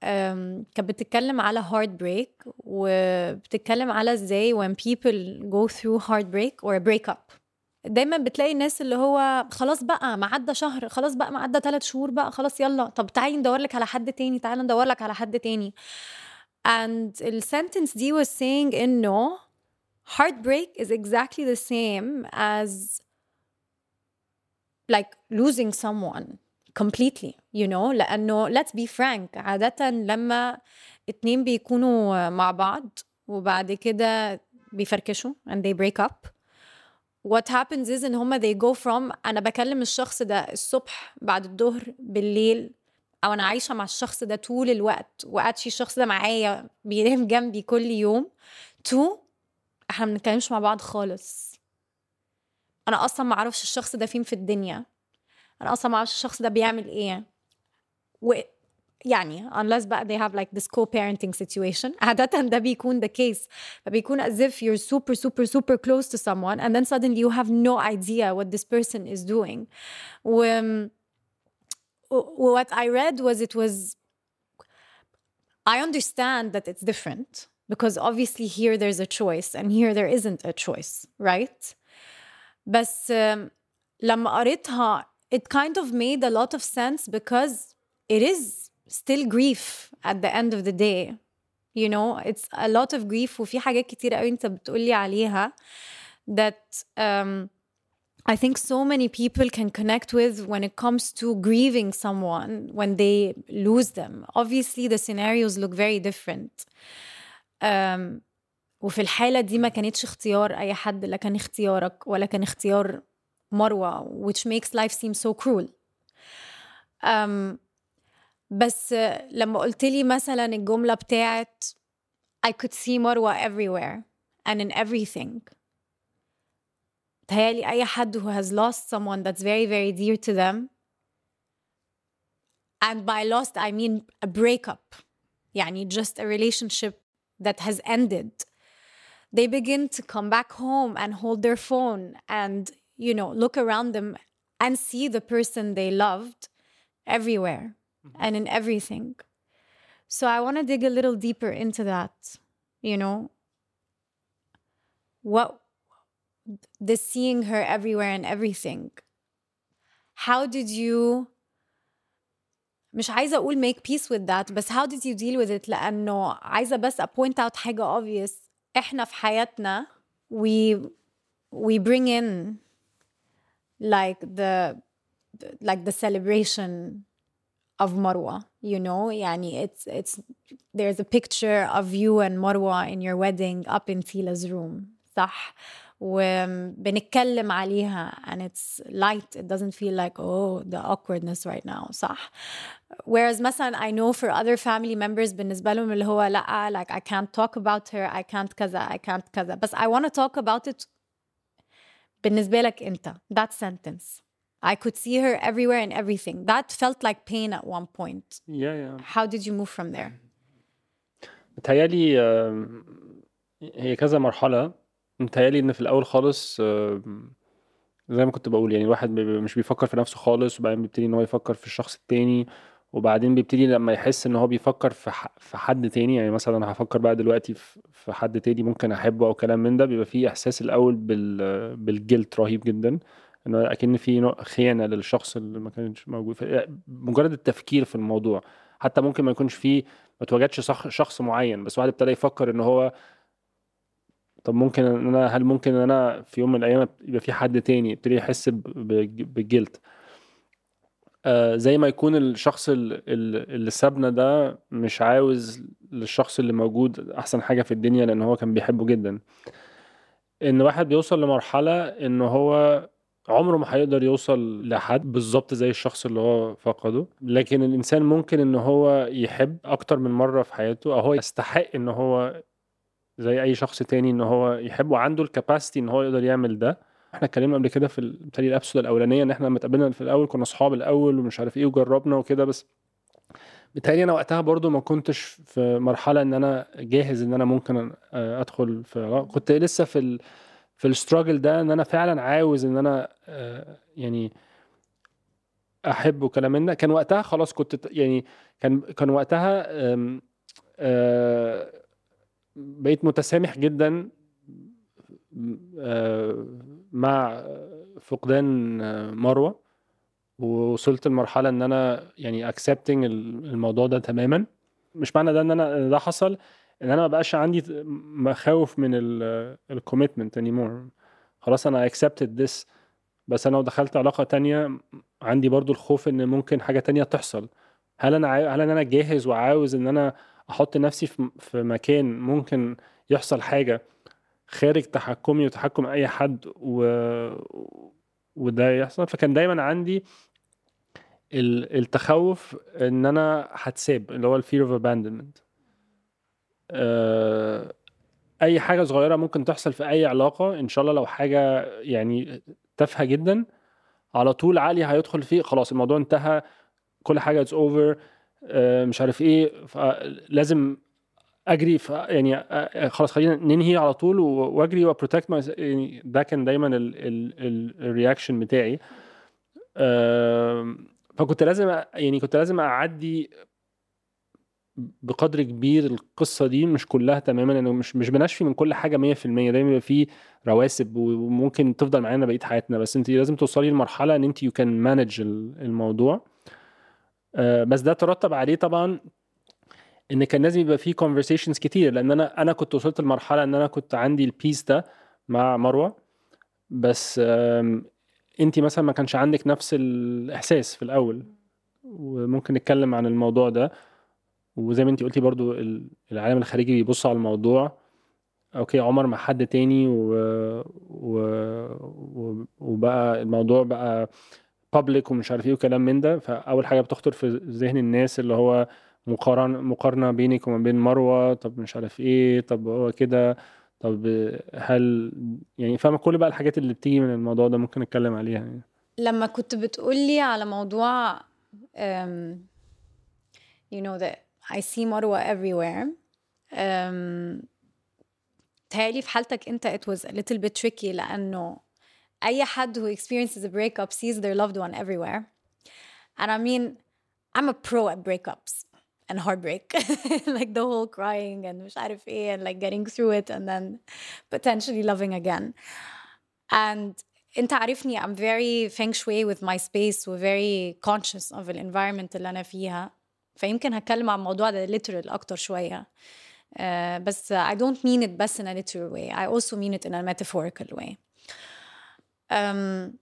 A: كانت بتتكلم على heartbreak وبتتكلم على إزاي when people go through heartbreak or a breakup. دايما بتلاقي الناس اللي هو خلاص بقى ما عدى شهر خلاص بقى ما عدى ثلاث شهور بقى خلاص يلا طب تعالي ندور لك على حد تاني تعالى ندور لك على حد تاني. And ال sentence دي was saying انه heartbreak is exactly the same as like losing someone. Completely you know. لأنه let's be frank عادة لما اتنين بيكونوا مع بعض وبعد كده بيفركشوا and they break up what happens is إن هما they go from أنا بكلم الشخص ده الصبح بعد الظهر بالليل أو أنا عايشة مع الشخص ده طول الوقت واتشي الشخص ده معايا بينام جنبي كل يوم to إحنا ما بنتكلمش مع بعض خالص. أنا أصلا ما أعرفش الشخص ده فين في الدنيا. انا اصلا ما اعرفش الشخص ده بيعمل ايه و يعني unless بقى they have like this co-parenting situation [LAUGHS] عادة ده بيكون the case فبيكون as if you're super super super close to someone and then suddenly you have no idea what this person is doing و و- what I read was it was I understand that it's different because obviously here there's a choice and here there isn't a choice right بس um, لما قريتها it kind of made a lot of sense because it is still grief at the end of the day you know it's a lot of grief وفي حاجات كتير قوي انت بتقولي عليها that um, I think so many people can connect with when it comes to grieving someone when they lose them. Obviously, the scenarios look very different. Um, وفي الحالة دي ما كانتش اختيار أي حد لا كان اختيارك ولا كان اختيار مروة which makes life seem so cruel. Um, بس لما قلت لي مثلا الجملة بتاعت I could see مروة everywhere and in everything تهيألي أي حد who has lost someone that's very very dear to them and by lost I mean a breakup يعني just a relationship that has ended they begin to come back home and hold their phone and you know look around them and see the person they loved everywhere mm-hmm. and in everything so i want to dig a little deeper into that you know what the seeing her everywhere and everything how did you مش عايزة أقول make peace with that بس how did you deal with it لأنه عايزة بس point out حاجة obvious إحنا في حياتنا we we bring in like the like the celebration of Marwa you know يعني it's it's there's a picture of you and Marwa in your wedding up in Tila's room صح وبنتكلم عليها and it's light it doesn't feel like oh the awkwardness right now صح whereas مثلا I know for other family members بالنسبة لهم اللي هو لا like I can't talk about her I can't كذا I can't كذا بس I want to talk about it بالنسبة لك أنت that sentence. I could see her everywhere and everything. That felt like pain at one point.
B: Yeah yeah.
A: How did you move from there?
B: متهيألي هي كذا مرحلة. متهيألي إن في الأول خالص زي ما كنت بقول يعني الواحد مش بيفكر في نفسه خالص وبعدين بيبتدي إن هو يفكر في الشخص التاني. وبعدين بيبتدي لما يحس إن هو بيفكر في في حد تاني يعني مثلا أنا هفكر بقى دلوقتي في حد تاني ممكن أحبه أو كلام من ده بيبقى فيه إحساس الأول بال بالجلد رهيب جدا إن أكن في نوع خيانة للشخص اللي ما كانش موجود مجرد التفكير في الموضوع حتى ممكن ما يكونش فيه ما تواجدش شخص معين بس واحد ابتدى يفكر إن هو طب ممكن إن أنا هل ممكن إن أنا في يوم من الأيام يبقى في حد تاني يبتدي يحس بالجلد آه زي ما يكون الشخص اللي سابنا ده مش عاوز للشخص اللي موجود أحسن حاجة في الدنيا لأن هو كان بيحبه جدا. إن واحد بيوصل لمرحلة إن هو عمره ما هيقدر يوصل لحد بالظبط زي الشخص اللي هو فقده. لكن الإنسان ممكن إن هو يحب أكتر من مرة في حياته أو هو يستحق إن هو زي أي شخص تاني إن هو يحب وعنده الكاباسيتي إن هو يقدر يعمل ده. إحنا اتكلمنا قبل كده في بالتالي الابسود الاولانية ان إحنا لما اتقابلنا في الأول كنا اصحاب الأول ومش عارف إيه وجربنا وكده بس بالتالي أنا وقتها برضو ما كنتش في مرحلة ان أنا جاهز ان أنا ممكن ادخل في كنت لسه في ال... في الستراجل ده ان أنا فعلا عاوز ان أنا يعني احب وكلام من كان وقتها خلاص كنت يعني كان كان وقتها بقيت متسامح جدا آه، مع فقدان مروة ووصلت لمرحلة إن أنا يعني accepting الموضوع ده تماما. مش معنى ده إن أنا ده حصل إن أنا ما بقاش عندي مخاوف من ال commitment anymore خلاص أنا accepted this بس أنا لو دخلت علاقة تانية عندي برضو الخوف إن ممكن حاجة تانية تحصل. هل أنا هل أنا جاهز وعاوز إن أنا أحط نفسي في مكان ممكن يحصل حاجة؟ خارج تحكمي وتحكم أي حد و... وده يحصل. فكان دايما عندي التخوف إن أنا هتساب اللي هو ال fear of abandonment. أي حاجة صغيرة ممكن تحصل في أي علاقة إن شاء الله لو حاجة يعني تافهة جدا على طول عقلي هيدخل فيه خلاص الموضوع انتهى كل حاجة it's over آه، مش عارف إيه لازم أجري يعني خلاص خلينا ننهي على طول وأجري و protect يعني ده كان دايما ال reaction بتاعي. فكنت لازم يعني كنت لازم أعدي بقدر كبير القصة دي مش كلها تماما لأنه مش مش بنشفي من كل حاجة 100% دايما بيبقى في رواسب وممكن تفضل معانا بقية حياتنا بس أنت لازم توصلي لمرحلة إن أنت you can manage الموضوع. آه، بس ده ترتب عليه طبعا إن كان لازم يبقى فيه conversations كتير لأن أنا أنا كنت وصلت لمرحلة إن أنا كنت عندي ال peace ده مع مروة. بس أنت مثلا ما كانش عندك نفس الإحساس في الأول. وممكن نتكلم عن الموضوع ده. وزي ما أنت قلتي برضو العالم الخارجي بيبص على الموضوع. okay عمر مع حد تاني و... و... وبقى الموضوع بقى بابليك ومش عارف إيه وكلام من ده. فأول حاجة بتخطر في ذهن الناس اللي هو مقارنه مقارنة بينك وما بين مروة طب مش عارف إيه طب هو كده طب هل يعني فاهمة كل بقى الحاجات اللي بتيجي من الموضوع ده ممكن نتكلم عليها يعني.
A: لما كنت بتقولي على موضوع um, you know that I see مروة everywhere um, تهيألي في حالتك أنت it was a little bit tricky لأنه أي حد who experiences a breakup sees their loved one everywhere. And I mean I'm a pro at breakups. and heartbreak [LAUGHS] like the whole crying and مش عارف ايه and like getting through it and then potentially loving again and انت عارفني I'm very feng shui with my space و very conscious of the environment اللي انا فيها فيمكن هتكلم عن الموضوع ده literal اكتر شويه uh, بس I don't mean it بس in a literal way I also mean it in a metaphorical way um,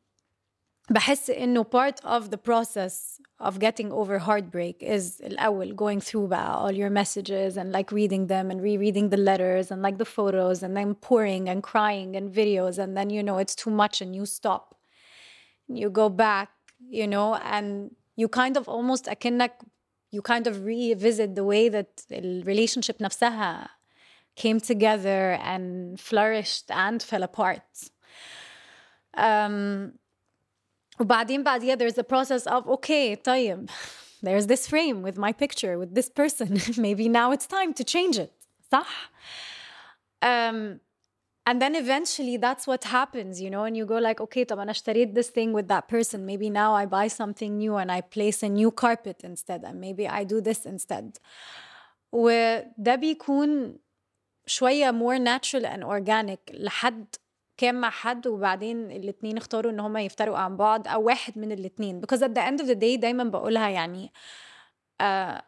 A: بحس انه part of the process of getting over heartbreak is الأول going through بقى all your messages and like reading them and rereading the letters and like the photos and then pouring and crying and videos and then you know it's too much and you stop you go back you know and you kind of almost أكنك you kind of revisit the way that the relationship نفسها came together and flourished and fell apart um, وبعدين بعديها there's a process of okay طيب there's this frame with my picture with this person [LAUGHS] maybe now it's time to change it صح um, and then eventually that's what happens you know and you go like okay طب أنا اشتريت this thing with that person maybe now I buy something new and I place a new carpet instead and maybe I do this instead وده بيكون شوية more natural and organic لحد كان مع حد وبعدين الاتنين اختاروا إن هما يفترقوا عن بعض أو واحد من الاتنين. Because at the end of the day دايما بقولها يعني آه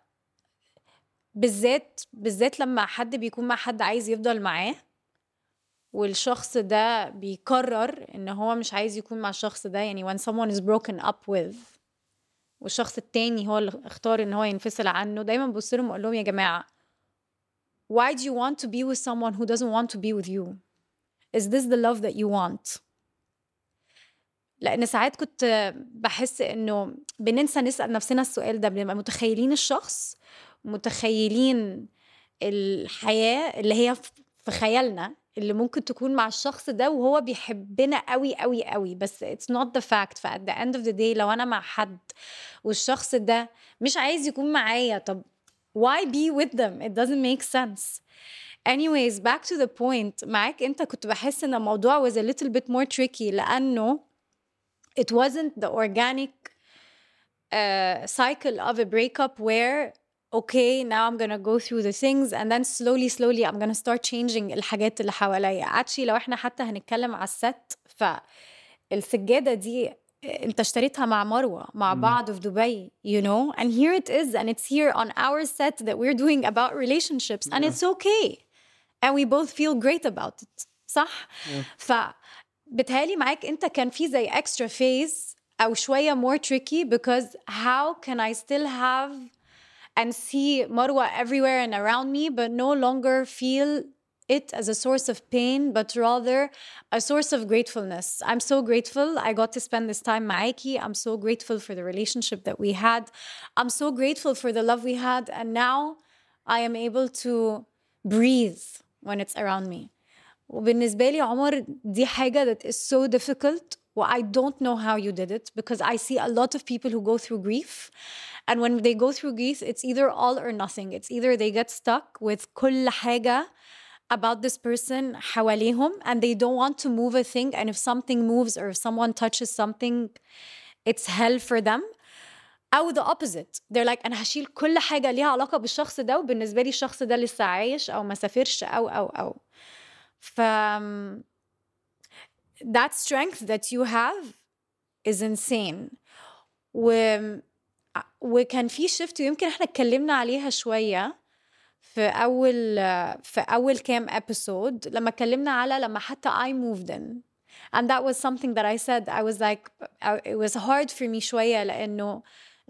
A: بالذات بالذات لما حد بيكون مع حد عايز يفضل معاه والشخص ده بيقرر إن هو مش عايز يكون مع الشخص ده يعني when someone is broken up with والشخص التاني هو اللي اختار إن هو ينفصل عنه دايما ببص لهم أقول لهم يا جماعة why do you want to be with someone who doesn't want to be with you is this the love that you want? لأن ساعات كنت بحس إنه بننسى نسأل نفسنا السؤال ده بنبقى متخيلين الشخص متخيلين الحياة اللي هي في خيالنا اللي ممكن تكون مع الشخص ده وهو بيحبنا قوي قوي قوي بس it's not the fact. ف at the end of the day لو أنا مع حد والشخص ده مش عايز يكون معايا طب why be with them it doesn't make sense. anyways back to the point معاك انت كنت بحس ان الموضوع was a little bit more tricky لانه it wasn't the organic uh, cycle of a breakup where okay now I'm gonna go through the things and then slowly slowly I'm gonna start changing الحاجات اللي حواليا actually لو احنا حتى هنتكلم على الست فالسجادة دي انت اشتريتها مع مروة مع بعض في دبي you know and here it is and it's here on our set that we're doing about relationships and it's okay and we both feel great about it صح
B: Yeah.
A: فبتهيألي معاك انت كان في زي extra phase او شوية more tricky because how can I still have and see Marwa everywhere and around me but no longer feel it as a source of pain but rather a source of gratefulness I'm so grateful I got to spend this time معاكي I'm so grateful for the relationship that we had I'm so grateful for the love we had and now I am able to breathe when it's around me وبالنسبة لي عمر دي حاجة that is so difficult و I don't know how you did it because I see a lot of people who go through grief and when they go through grief it's either all or nothing it's either they get stuck with كل حاجة about this person حواليهم and they don't want to move a thing and if something moves or if someone touches something it's hell for them أو the opposite. They're like أنا هشيل كل حاجة ليها علاقة بالشخص ده وبالنسبة لي الشخص ده لسه عايش أو ما سافرش أو أو أو. ف that strength that you have is insane. و وكان في شيفت ويمكن إحنا اتكلمنا عليها شوية في أول في أول كام episode لما اتكلمنا على لما حتى I moved in. And that was something that I said I was like it was hard for me شوية لأنه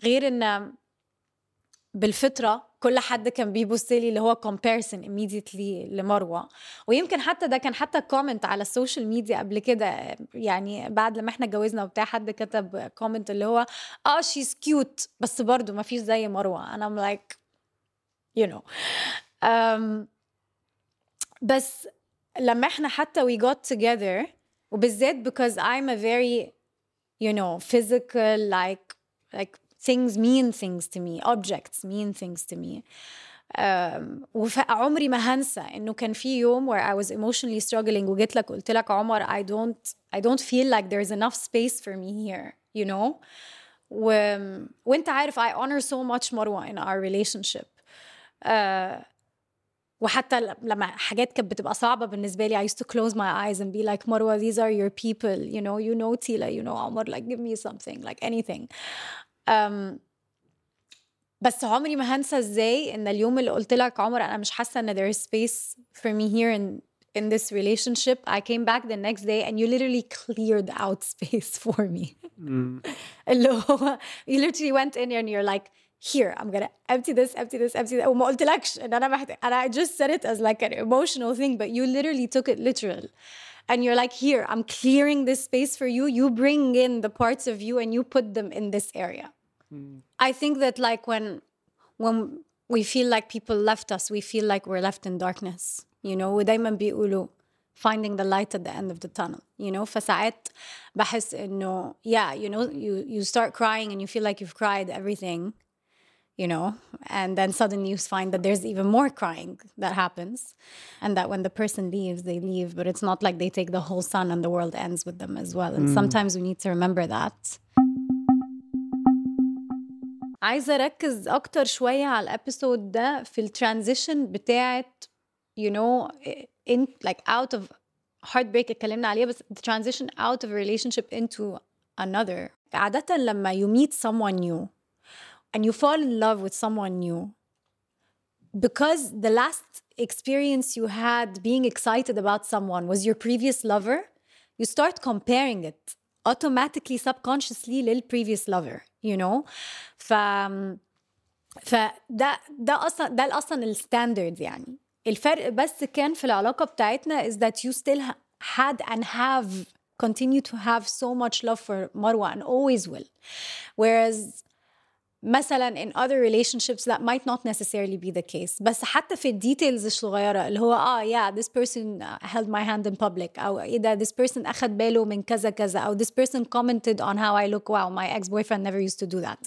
A: غير إن بالفطرة كل حد كان بيبص لي اللي هو comparison immediately لمروة. ويمكن حتى ده كان حتى comment على ال social media قبل كده يعني بعد لما إحنا اتجوزنا وبتاع حد كتب comment اللي هو آه she's cute بس برضه ما فيش زي مروة. أنا like you know. um, بس لما إحنا حتى we got together وبالذات because I'm a very you know physical like like things mean things to me objects mean things to me um, وعمري ما هنسى انه كان في يوم where I was emotionally struggling وجيت لك قلت لك عمر I don't I don't feel like there's enough space for me here you know و... وانت عارف I honor so much مروة in our relationship uh, وحتى لما حاجات كانت بتبقى صعبة بالنسبة لي I used to close my eyes and be like مروة these are your people you know you know Tila you know عمر like give me something like anything um, بس عمري ما هنسى ازاي ان اليوم اللي قلت لك عمر انا مش حاسه ان there is space for me here in in this relationship I came back the next day and you literally cleared out [LAUGHS] space for me اللي هو you literally went in and you're like here I'm gonna empty this empty this empty that وما قلتلكش ان انا محتاج and I just said it as like an emotional thing but you literally took it literal and you're like here I'm clearing this space for you you bring in the parts of you and you put them in this area I think that like when when we feel like people left us, we feel like we're left in darkness. You know, ودايما بيقولوا finding the light at the end of the tunnel. You know, فساعات بحس إنه yeah, you know, you you start crying and you feel like you've cried everything. You know, and then suddenly you find that there's even more crying that happens, and that when the person leaves, they leave, but it's not like they take the whole sun and the world ends with them as well. And sometimes we need to remember that. عايزه اركز اكتر شويه على الابيسود ده في الترانزيشن بتاعت you know in like out of heartbreak اتكلمنا عليها بس the transition out of a relationship into another عادة لما you meet someone new and you fall in love with someone new because the last experience you had being excited about someone was your previous lover you start comparing it automatically subconsciously لل previous lover you know ف فده ده اصلا ده اصلا الستاندرد يعني الفرق بس كان في العلاقه بتاعتنا is that you still had and have continue to have so much love for Marwa and always will whereas مثلا in other relationships that might not necessarily be the case بس حتى في الديتيلز الصغيرة اللي هو اه yeah this person held my hand in public أو ايه ده this person أخد باله من كذا كذا أو this person commented on how I look wow my ex-boyfriend never used to do that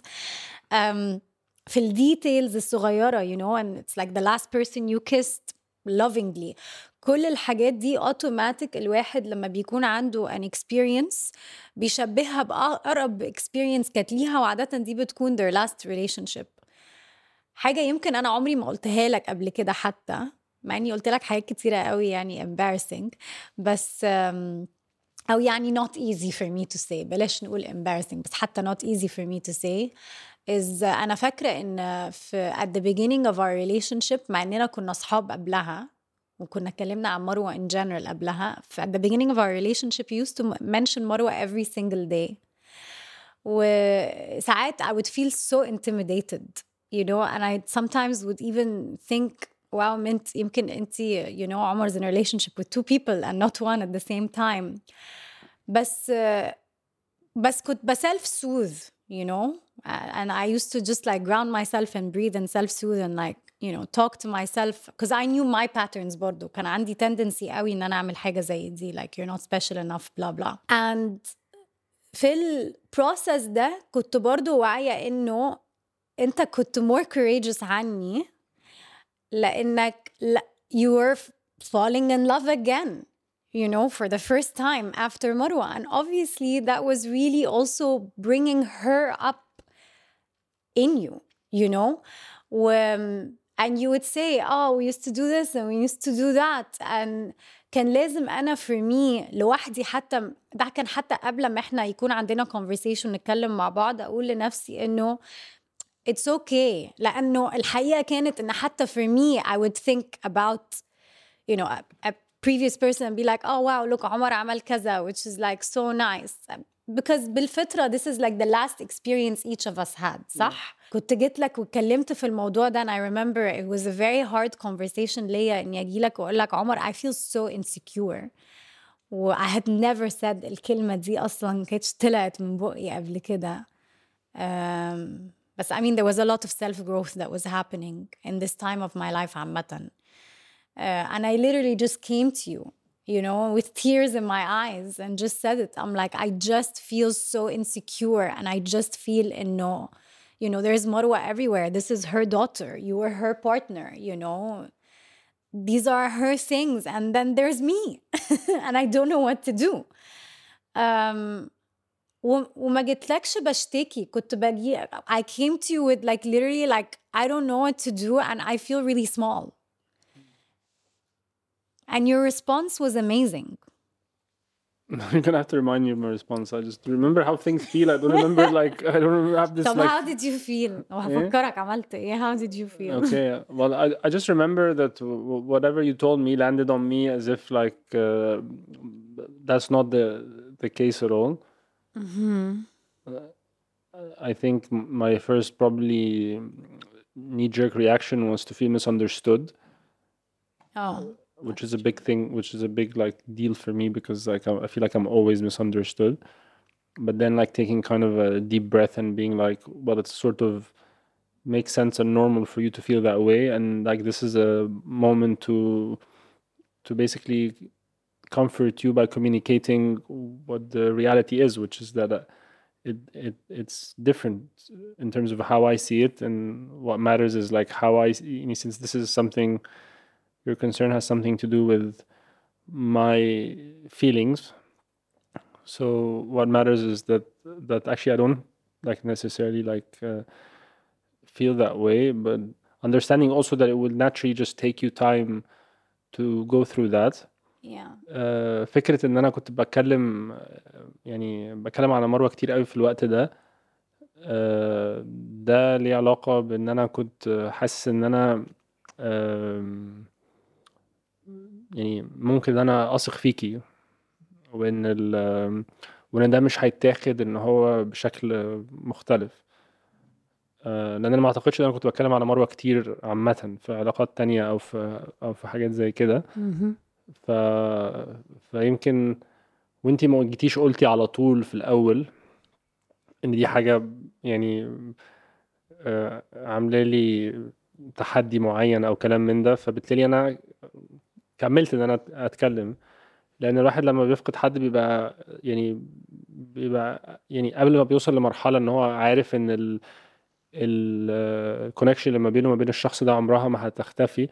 A: um, في الديتيلز الصغيرة you know and it's like the last person you kissed lovingly كل الحاجات دي اوتوماتيك الواحد لما بيكون عنده an experience بيشبهها بأقرب experience كانت ليها وعادة دي بتكون their last relationship. حاجة يمكن أنا عمري ما قلتها لك قبل كده حتى مع إني قلت لك حاجات كتيرة قوي يعني embarrassing بس أو يعني not easy for me to say بلاش نقول embarrassing بس حتى not easy for me to say is أنا فاكرة إن في at the beginning of our relationship مع إننا كنا أصحاب قبلها وكنا اتكلمنا عن مروة in general قبلها ف at the beginning of our relationship you used to mention مروة every single day وساعات I would feel so intimidated you know and I sometimes would even think wow mint يمكن انت you know عمر's in a relationship with two people and not one at the same time بس بس كنت بسلف soothe you know and I used to just like ground myself and breathe and self soothe and like you know talk to myself because I knew my patterns برضو كان عندي tendency قوي ان انا اعمل حاجه زي دي like you're not special enough blah blah and في البروسس ده كنت برضو واعية انه انت كنت more courageous عني لانك you were falling in love again you know for the first time after Marwa and obviously that was really also bringing her up in you you know when, and you would say oh we used to do this and we used to do that and كان لازم انا for me لوحدي حتى ده كان حتى قبل ما احنا يكون عندنا conversation نتكلم مع بعض اقول لنفسي انه it's okay لانه الحقيقه كانت ان حتى for me I would think about you know a, a previous person and be like oh wow look عمر عمل كذا which is like so nice because بالفطره this is like the last experience each of us had صح كنت جيت لك واتكلمت في الموضوع ده and I remember it was a very hard conversation ليا اني اجي لك واقول لك عمر I feel so insecure و I had never said الكلمة دي اصلا ما كانتش طلعت من بقي قبل كده um, بس I mean there was a lot of self growth that was happening in this time of my life عامة uh, and I literally just came to you you know with tears in my eyes and just said it I'm like I just feel so insecure and I just feel no you know there's Marwa everywhere this is her daughter you are her partner you know these are her things and then there's me [LAUGHS] and I don't know what to do um وما جيتلكش بشتكي كنت باجي I came to you with like literally like I don't know what to do and I feel really small and your response was amazing [LAUGHS]
B: You're gonna have to remind me of my response. I just remember how things feel. I don't remember [LAUGHS] like I don't remember have this
A: طب
B: like
A: how did you feel وهفكرك عملت ايه how did you feel
B: okay well I, I just remember that w- whatever you told me landed on me as if like uh, that's not the the case at all Uh, i think m- my first probably knee-jerk reaction was to feel misunderstood
A: oh
B: which is a big thing which is a big like deal for me because like I feel like I'm always misunderstood. But then like taking kind of a deep breath and being like well it's sort of makes sense and normal for you to feel that way. And like this is a moment to to basically comfort you by communicating what the reality is which is that uh, it, it it's different in terms of how I see it. And what matters is like how I see, since this is something your concern has something to do with my feelings so what matters is that that actually i don't like necessarily like uh, feel that way but understanding also that it will naturally just take you time to go through that
A: yeah
B: آه، فكرة إن أنا كنت بتكلم آه، يعني بتكلم على مروة كتير قوي في الوقت ده آه، ده ليه علاقة بإن أنا كنت حاسس إن أنا آم، يعني ممكن أنا أثق فيكي وإن ال وإن ده مش هيتاخد إن هو بشكل مختلف. آه، لأن أنا ما أعتقدش إن أنا كنت بتكلم على مروة كتير عامة في علاقات تانية أو في أو في حاجات زي كده. ف... فيمكن وإنتي ما جيتيش قلتي على طول في الأول إن دي حاجة يعني آه، عاملة لي تحدي معين أو كلام من ده فبالتالي أنا كملت إن أنا أتكلم. لأن الواحد لما بيفقد حد بيبقى يعني بيبقى يعني قبل ما بيوصل لمرحلة إن هو عارف إن ال connection اللي ما بينه وما بين الشخص ده عمرها ما هتختفي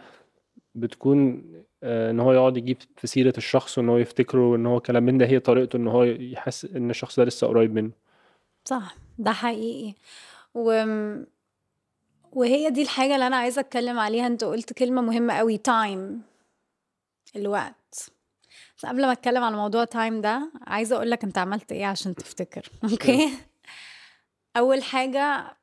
B: بتكون آه، إن هو يقعد يجيب في سيرة الشخص وإن هو يفتكره وإن هو كلام من ده هي طريقته إن هو يحس إن الشخص ده لسه قريب منه.
A: صح ده حقيقي. و... وهي دي الحاجة اللي أنا عايزة أتكلم عليها. أنت قلت كلمة مهمة قوي time الوقت. بس قبل ما أتكلم على موضوع time ده عايزة أقول لك أنت عملت إيه عشان تفتكر. [LAUGHS] okay؟ أول حاجة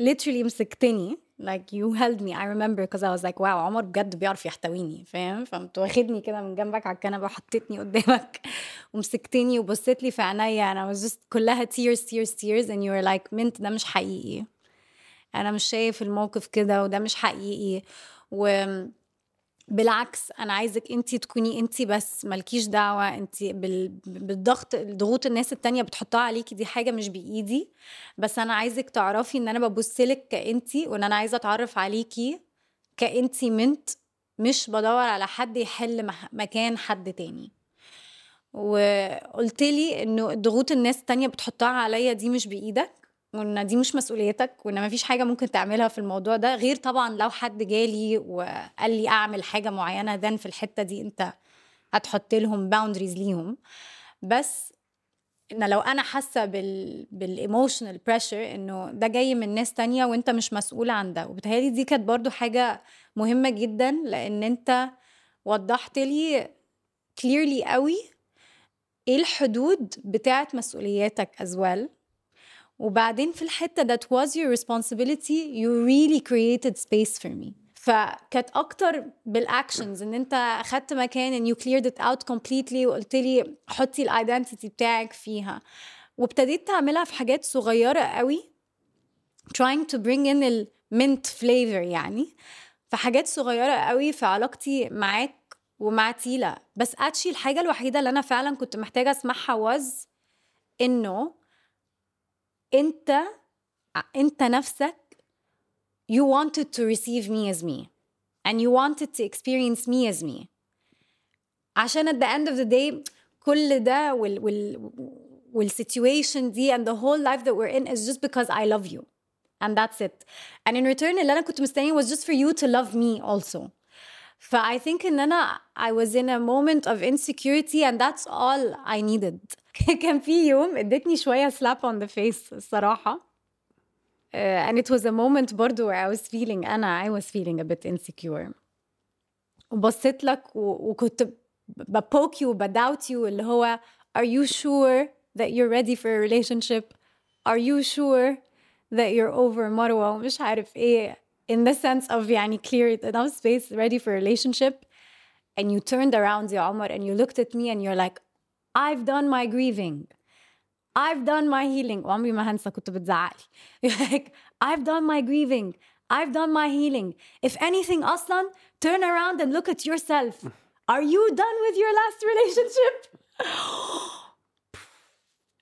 A: literally مسكتني. Like you held me. I remember because I was like wow عمر بجد بيعرف يحتويني فاهم؟ فقمت واخدني كده من جنبك على الكنبة وحطيتني قدامك [LAUGHS] ومسكتني وبصيت لي في عينيا. أنا was just كلها tears tears tears. And you were like مانت ده مش حقيقي. أنا مش شايف الموقف كده وده مش حقيقي. و بالعكس أنا عايزك انت تكوني انت بس مالكيش دعوة انت بال... بالضغط ضغوط الناس التانية بتحطها عليكي دي حاجة مش بإيدي. بس أنا عايزك تعرفي إن أنا ببص لك كانتي وإن أنا عايزة أتعرف عليكي كانتي منت مش بدور على حد يحل مكان حد تاني. وقلت لي إنه ضغوط الناس التانية بتحطها عليا دي مش بإيدك. وإن دي مش مسؤوليتك وإن مفيش حاجة ممكن تعملها في الموضوع ده غير طبعا لو حد جالي وقال لي أعمل حاجة معينة ده في الحتة دي أنت هتحط لهم boundaries ليهم. بس إن لو أنا حاسة بال بال emotional pressure إنه ده جاي من ناس تانية وأنت مش مسؤول عن ده. وبتهيألي دي كانت برضو حاجة مهمة جدا لأن أنت وضحت لي clearly قوي إيه الحدود بتاعت مسؤولياتك as well. وبعدين في الحتة that was your responsibility you really created space for me. فكانت أكتر بال actions إن أنت أخدت مكان and you cleared it out completely وقلت لي حطي ال identity بتاعك فيها. وابتديت تعملها في حاجات صغيرة قوي trying to bring in المنة flavor يعني. في حاجات صغيرة قوي في علاقتي معاك ومع تيلا. بس اتشي الحاجة الوحيدة اللي أنا فعلا كنت محتاجة أسمعها was إنه أنت أنت نفسك you wanted to receive me as me and you wanted to experience me as me عشان at the end of the day كل ده وال وال والسيتويشن دي and the whole life that we're in is just because I love you and that's it and in return اللي انا كنت مستنيه was just for you to love me also ف I think ان انا I was in a moment of insecurity and that's all I needed [LAUGHS] كان في يوم ادتني شويه slap on the face الصراحه uh, and it was a moment برضو where I was feeling أنا I was feeling a bit insecure وبصيت لك و, وكنت بpoke you وبدoubt you اللي هو are you sure that you're ready for a relationship are you sure that you're over مروة ومش عارف ايه in the sense of يعني clear enough space ready for a relationship and you turned around يا عمر and you looked at me and you're like I've done my grieving I've done my healing وعمري [LAUGHS] ما هنسى كنت بتزعقلي like I've done my grieving I've done my healing if anything أصلا turn around and look at yourself [LAUGHS] are you done with your last relationship [GASPS]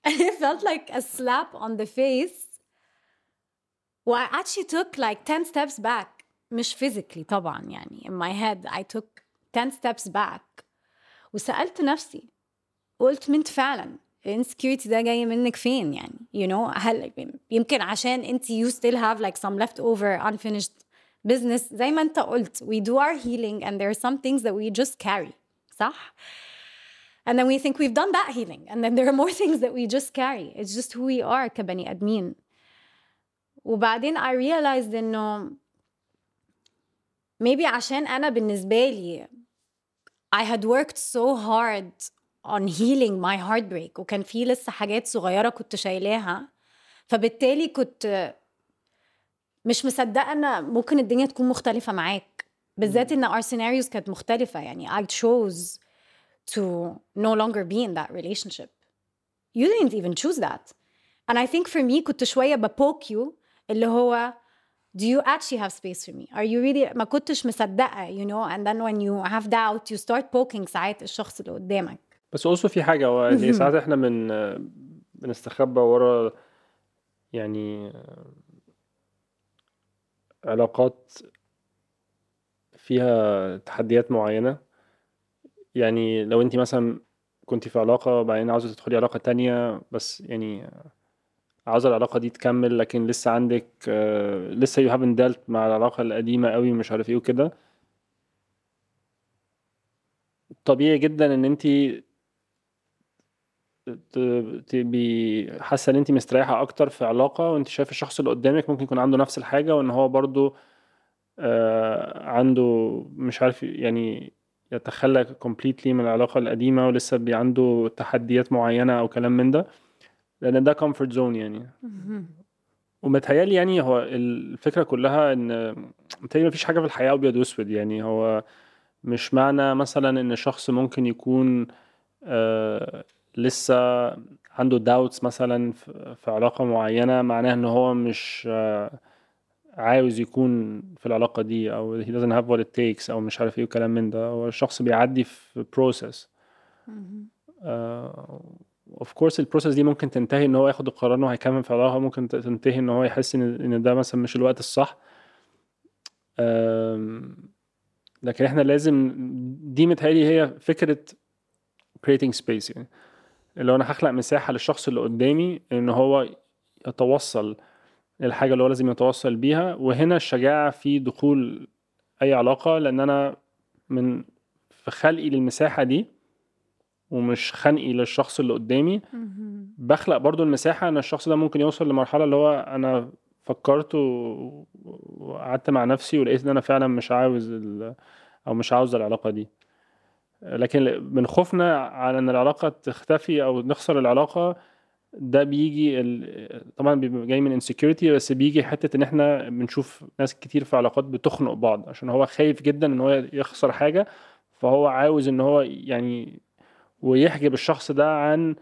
A: and it felt like a slap on the face well, I actually took like 10 steps back مش physically طبعا يعني in my head I took 10 steps back وسألت نفسي قلت منت فعلا الانسكيورتي ده جاي منك فين يعني you know هل يمكن عشان انت you still have like some leftover unfinished business زي ما انت قلت we do our healing and there are some things that we just carry صح and then we think we've done that healing and then there are more things [LAUGHS] that we just carry it's just who we are كبني ادمين وبعدين I realized انه maybe عشان أنا بالنسبة لي I had worked so hard on healing my heartbreak وكان في لسه حاجات صغيره كنت شايلاها فبالتالي كنت مش مصدقه ان ممكن الدنيا تكون مختلفه معاك بالذات ان our scenarios كانت مختلفه يعني I chose to no longer be in that relationship you didn't even choose that and I think for me كنت شوية ببوك يو اللي هو do you actually have space for me? Are you really ما كنتش مصدقة you know and then when you have doubt you start poking ساعات الشخص اللي قدامك.
B: بس also في حاجة هو يعني ساعات إحنا من بنستخبى ورا يعني علاقات فيها تحديات معينة. يعني لو انت مثلا كنت في علاقة وبعدين عاوزة تدخلي علاقة تانية بس يعني عاوزة العلاقة دي تكمل لكن لسه عندك آه، لسه you haven't dealt مع العلاقة القديمة قوي مش عارف إيه وكده. طبيعي جدا إن انت تبقي حاسة إن انت مستريحة أكتر في علاقة وانت شايف الشخص اللي قدامك ممكن يكون عنده نفس الحاجة وإن هو برضو آه، عنده مش عارف يعني يتخلى completely من العلاقة القديمة ولسه بي عنده تحديات معينة أو كلام من ده. لأن ده comfort zone يعني. ومتهيألي يعني هو الفكرة كلها إن متهيألي مفيش حاجة في الحياة أبيض وأسود يعني. هو مش معنى مثلا إن شخص ممكن يكون آه لسه عنده doubts مثلا في علاقة معينة معناها إن هو مش آه، عاوز يكون في العلاقة دي أو he doesn't have what it takes أو مش عارف إيه وكلام من ده. هو الشخص بيعدي في process. of course ال process دي ممكن تنتهي إن هو ياخد القرار انه هيكمل في علاقة ممكن تنتهي إن هو يحس إن إن ده مثلا مش الوقت الصح. لكن إحنا لازم دي متهيألي هي فكرة creating space يعني. اللي هو أنا هخلق مساحة للشخص اللي قدامي إن هو يتوصل للحاجه اللي هو لازم يتوصل بيها. وهنا الشجاعة في دخول أي علاقة لأن أنا من في خلقي للمساحة دي ومش خنقي للشخص اللي قدامي. بخلق برضو المساحة إن الشخص ده ممكن يوصل لمرحلة اللي هو أنا فكرت وقعدت مع نفسي ولقيت إن أنا فعلا مش عاوز أو مش عاوز العلاقة دي. لكن من خوفنا على إن العلاقة تختفي أو نخسر العلاقة ده بيجي طبعا بيبقى جاي من انسكيورتي بس بيجي حتة إن إحنا بنشوف ناس كتير في علاقات بتخنق بعض عشان هو خايف جدا إن هو يخسر حاجة فهو عاوز إن هو يعني ويحجب الشخص ده عن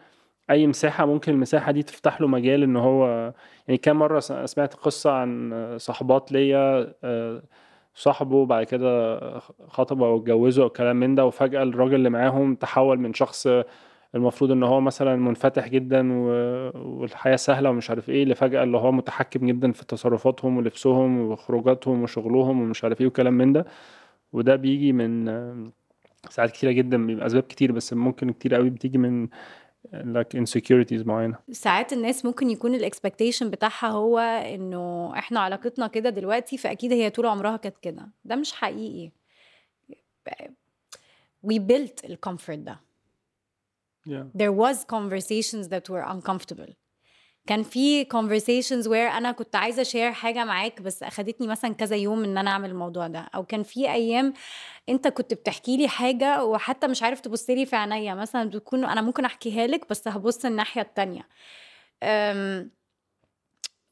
B: أي مساحة. ممكن المساحة دي تفتح له مجال إن هو يعني كام مرة سمعت قصة عن صحبات ليا آه، صاحبه بعد كده خطبه أو اتجوزه أو كلام من ده وفجأة الراجل اللي معاهم تحول من شخص المفروض إن هو مثلا منفتح جدا والحياة سهلة ومش عارف إيه لفجأة اللي هو متحكم جدا في تصرفاتهم ولبسهم وخروجاتهم وشغلهم ومش عارف إيه وكلام من ده. وده بيجي من ساعات كتيرة جدا بيبقى أسباب كتير بس ممكن كتير قوي بتيجي من like insecurities معينة.
A: ساعات الناس ممكن يكون الاكسبكتيشن بتاعها هو إنه إحنا علاقتنا كده دلوقتي فأكيد هي طول عمرها كانت كده. ده مش حقيقي. We built ال comfort ده.
B: Yeah.
A: there was conversations that were uncomfortable. كان في conversations where أنا كنت عايزة أ share حاجة معاك بس أخدتني مثلا كذا يوم إن أنا أعمل الموضوع ده. أو كان في أيام أنت كنت بتحكي لي حاجة وحتى مش عارف تبص لي في عينيا. مثلا بتكون أنا ممكن أحكيها لك بس هبص الناحية التانية. أم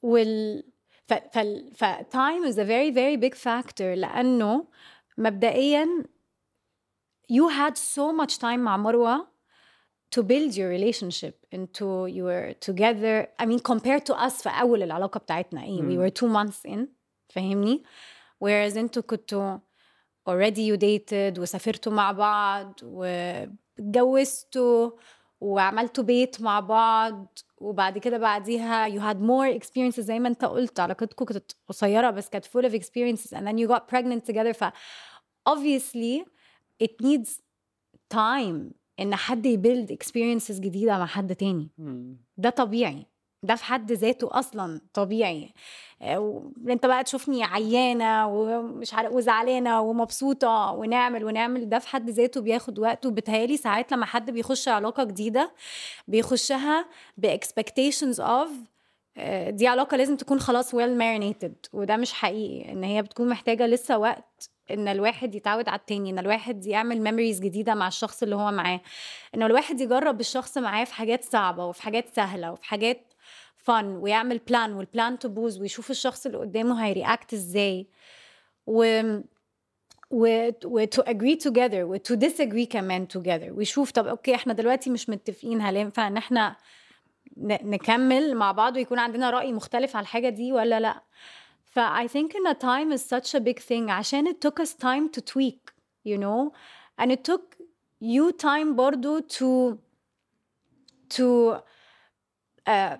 A: وال ف ف ف time is a very very big factor لأنه مبدئيا you had so much time مع مروة to build your relationship into you were together I mean compared to us في أول العلاقة بتاعتنا إيه we were two months in فاهمني whereas انتوا كنتوا already you dated وسافرتوا مع بعض واتجوزتوا وعملتوا بيت مع بعض وبعد كده بعديها you had more experiences زي ما انت قلت علاقتكم كانت قصيرة بس كانت full of experiences and then you got pregnant together ف obviously it needs time إن حد ي build experiences جديدة مع حد تاني. ده طبيعي. ده في حد ذاته أصلا طبيعي. آه، انت بقى تشوفني عيانة ومش عارف وزعلانة ومبسوطة ونعمل ونعمل. ده في حد ذاته بياخد وقت. وبتهيالي ساعات لما حد بيخش علاقة جديدة بيخشها ب expectations of آه، دي علاقة لازم تكون خلاص well well marinated وده مش حقيقي. إن هي بتكون محتاجة لسه وقت إن الواحد يتعود على التاني إن الواحد يعمل memories جديدة مع الشخص اللي هو معاه. إن الواحد يجرب الشخص معاه في حاجات صعبة وفي حاجات سهلة وفي حاجات fun ويعمل plan وال plan تبوظ ويشوف الشخص اللي قدامه هي react إزاي. و و و to agree together و to disagree كمان together ويشوف طب okay إحنا دلوقتي مش متفقين هل ينفع إن إحنا نكمل مع بعض ويكون عندنا رأي مختلف على الحاجة دي ولا لأ. ف I think in a time is such a big thing عشان it took us time to tweak you know and it took you time برضو to to uh,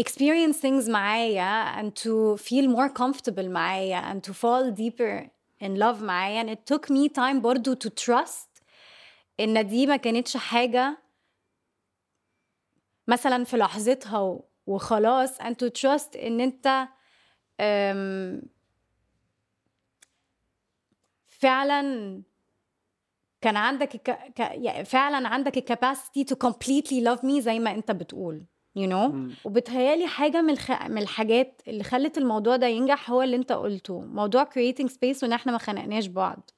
A: experience things معايا and to feel more comfortable معايا and to fall deeper in love معايا and it took me time برضو to trust ان دي ما كانتش حاجة مثلا في لحظتها وخلاص and to trust ان انت فعلا كان عندك ك... فعلا عندك ال capacity to completely love me زي ما انت بتقول you you know? وبتهيألي حاجة من الخ... من الحاجات اللي خلت الموضوع ده ينجح هو اللي انت قلته موضوع creating space وان إحنا ما خنقناش بعض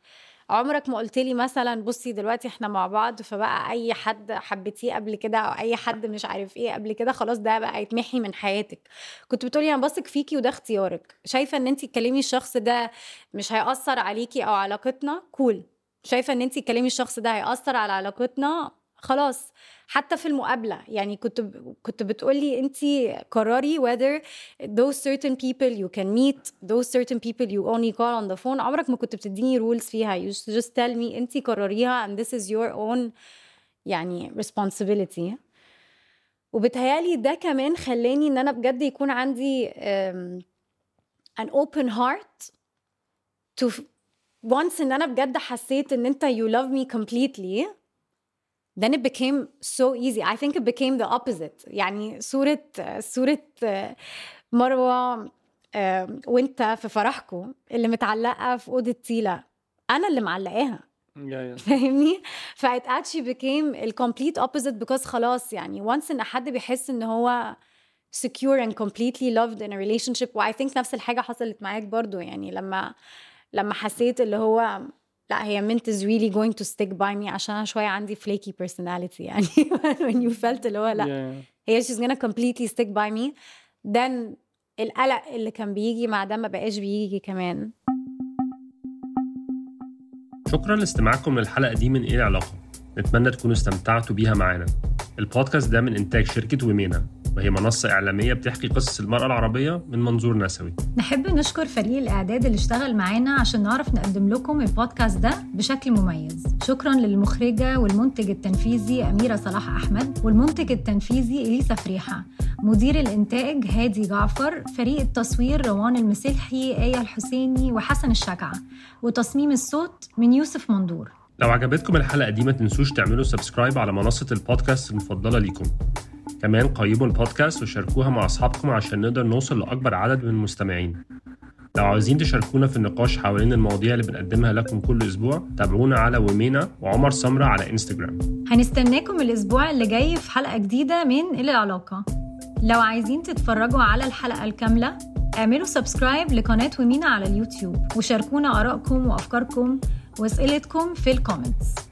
A: عمرك ما قلت لي مثلا بصي دلوقتي إحنا مع بعض فبقى أي حد حبيتيه قبل كده أو أي حد مش عارف إيه قبل كده خلاص ده بقى يتمحي من حياتك. كنت بتقولي أنا بثق فيكي وده اختيارك. شايفة إن انت تكلمي الشخص ده مش هيأثر عليكي أو علاقتنا؟ كول شايفة إن انت تكلمي الشخص ده هيأثر على علاقتنا؟ خلاص. حتى في المقابله يعني كنت كنت بتقولي انت قرري whether those certain people you can meet those certain people you only call on the phone عمرك ما كنت بتديني rules فيها you just tell me انت قرريها and this is your own يعني responsibility وبتهيالي ده كمان خلاني ان أنا بجد يكون عندي um, an open heart to once ان أنا بجد حسيت ان انت you love me completely then it became so easy I think it became the opposite يعني صورة صورة مروة وانت في فرحكم اللي متعلقة في أوضة تيلا أنا اللي معلقاها فاهمني؟ ف it actually became the complete opposite because خلاص يعني once ان حد بيحس ان هو secure and completely loved in a relationship و I think نفس الحاجة حصلت معاك برضو يعني لما لما حسيت اللي هو لا هي منت is really going to stick by me عشان أنا شوية عندي flaky personality يعني. [LAUGHS] When you felt اللي هو لا yeah. هي she's gonna completely stick by me. Then القلق اللي كان بيجي مع ده ما بقاش بيجي كمان.
C: شكرا لاستماعكم للحلقة دي من إيه العلاقة. نتمنى تكونوا استمتعتوا بيها معانا.
B: البودكاست ده من إنتاج شركة ومينا وهي منصة إعلامية بتحكي قصص المرأة العربية من منظور نسوي.
A: نحب نشكر فريق الإعداد اللي اشتغل معانا عشان نعرف نقدم لكم البودكاست ده بشكل مميز. شكرا للمخرجة والمنتج التنفيذي أميرة صلاح أحمد والمنتج التنفيذي إليسا فريحة. مدير الإنتاج هادي جعفر فريق التصوير روان المسلحي آية الحسيني وحسن الشجعة. وتصميم الصوت من يوسف مندور.
B: لو عجبتكم الحلقة دي ما تنسوش تعملوا subscribe على منصة البودكاست المفضلة ليكم. كمان قيموا البودكاست وشاركوها مع أصحابكم عشان نقدر نوصل لأكبر عدد من المستمعين. لو عاوزين تشاركونا في النقاش حوالين المواضيع اللي بنقدمها لكم كل أسبوع تابعونا على ومينا وعمر سمرة على إنستجرام
A: هنستناكم الأسبوع اللي جاي في حلقة جديدة من إلى العلاقة لو عايزين تتفرجوا على الحلقة الكاملة اعملوا subscribe لقناة ومينا على اليوتيوب وشاركونا آرائكم وأفكاركم وأسئلتكم في الكومنتس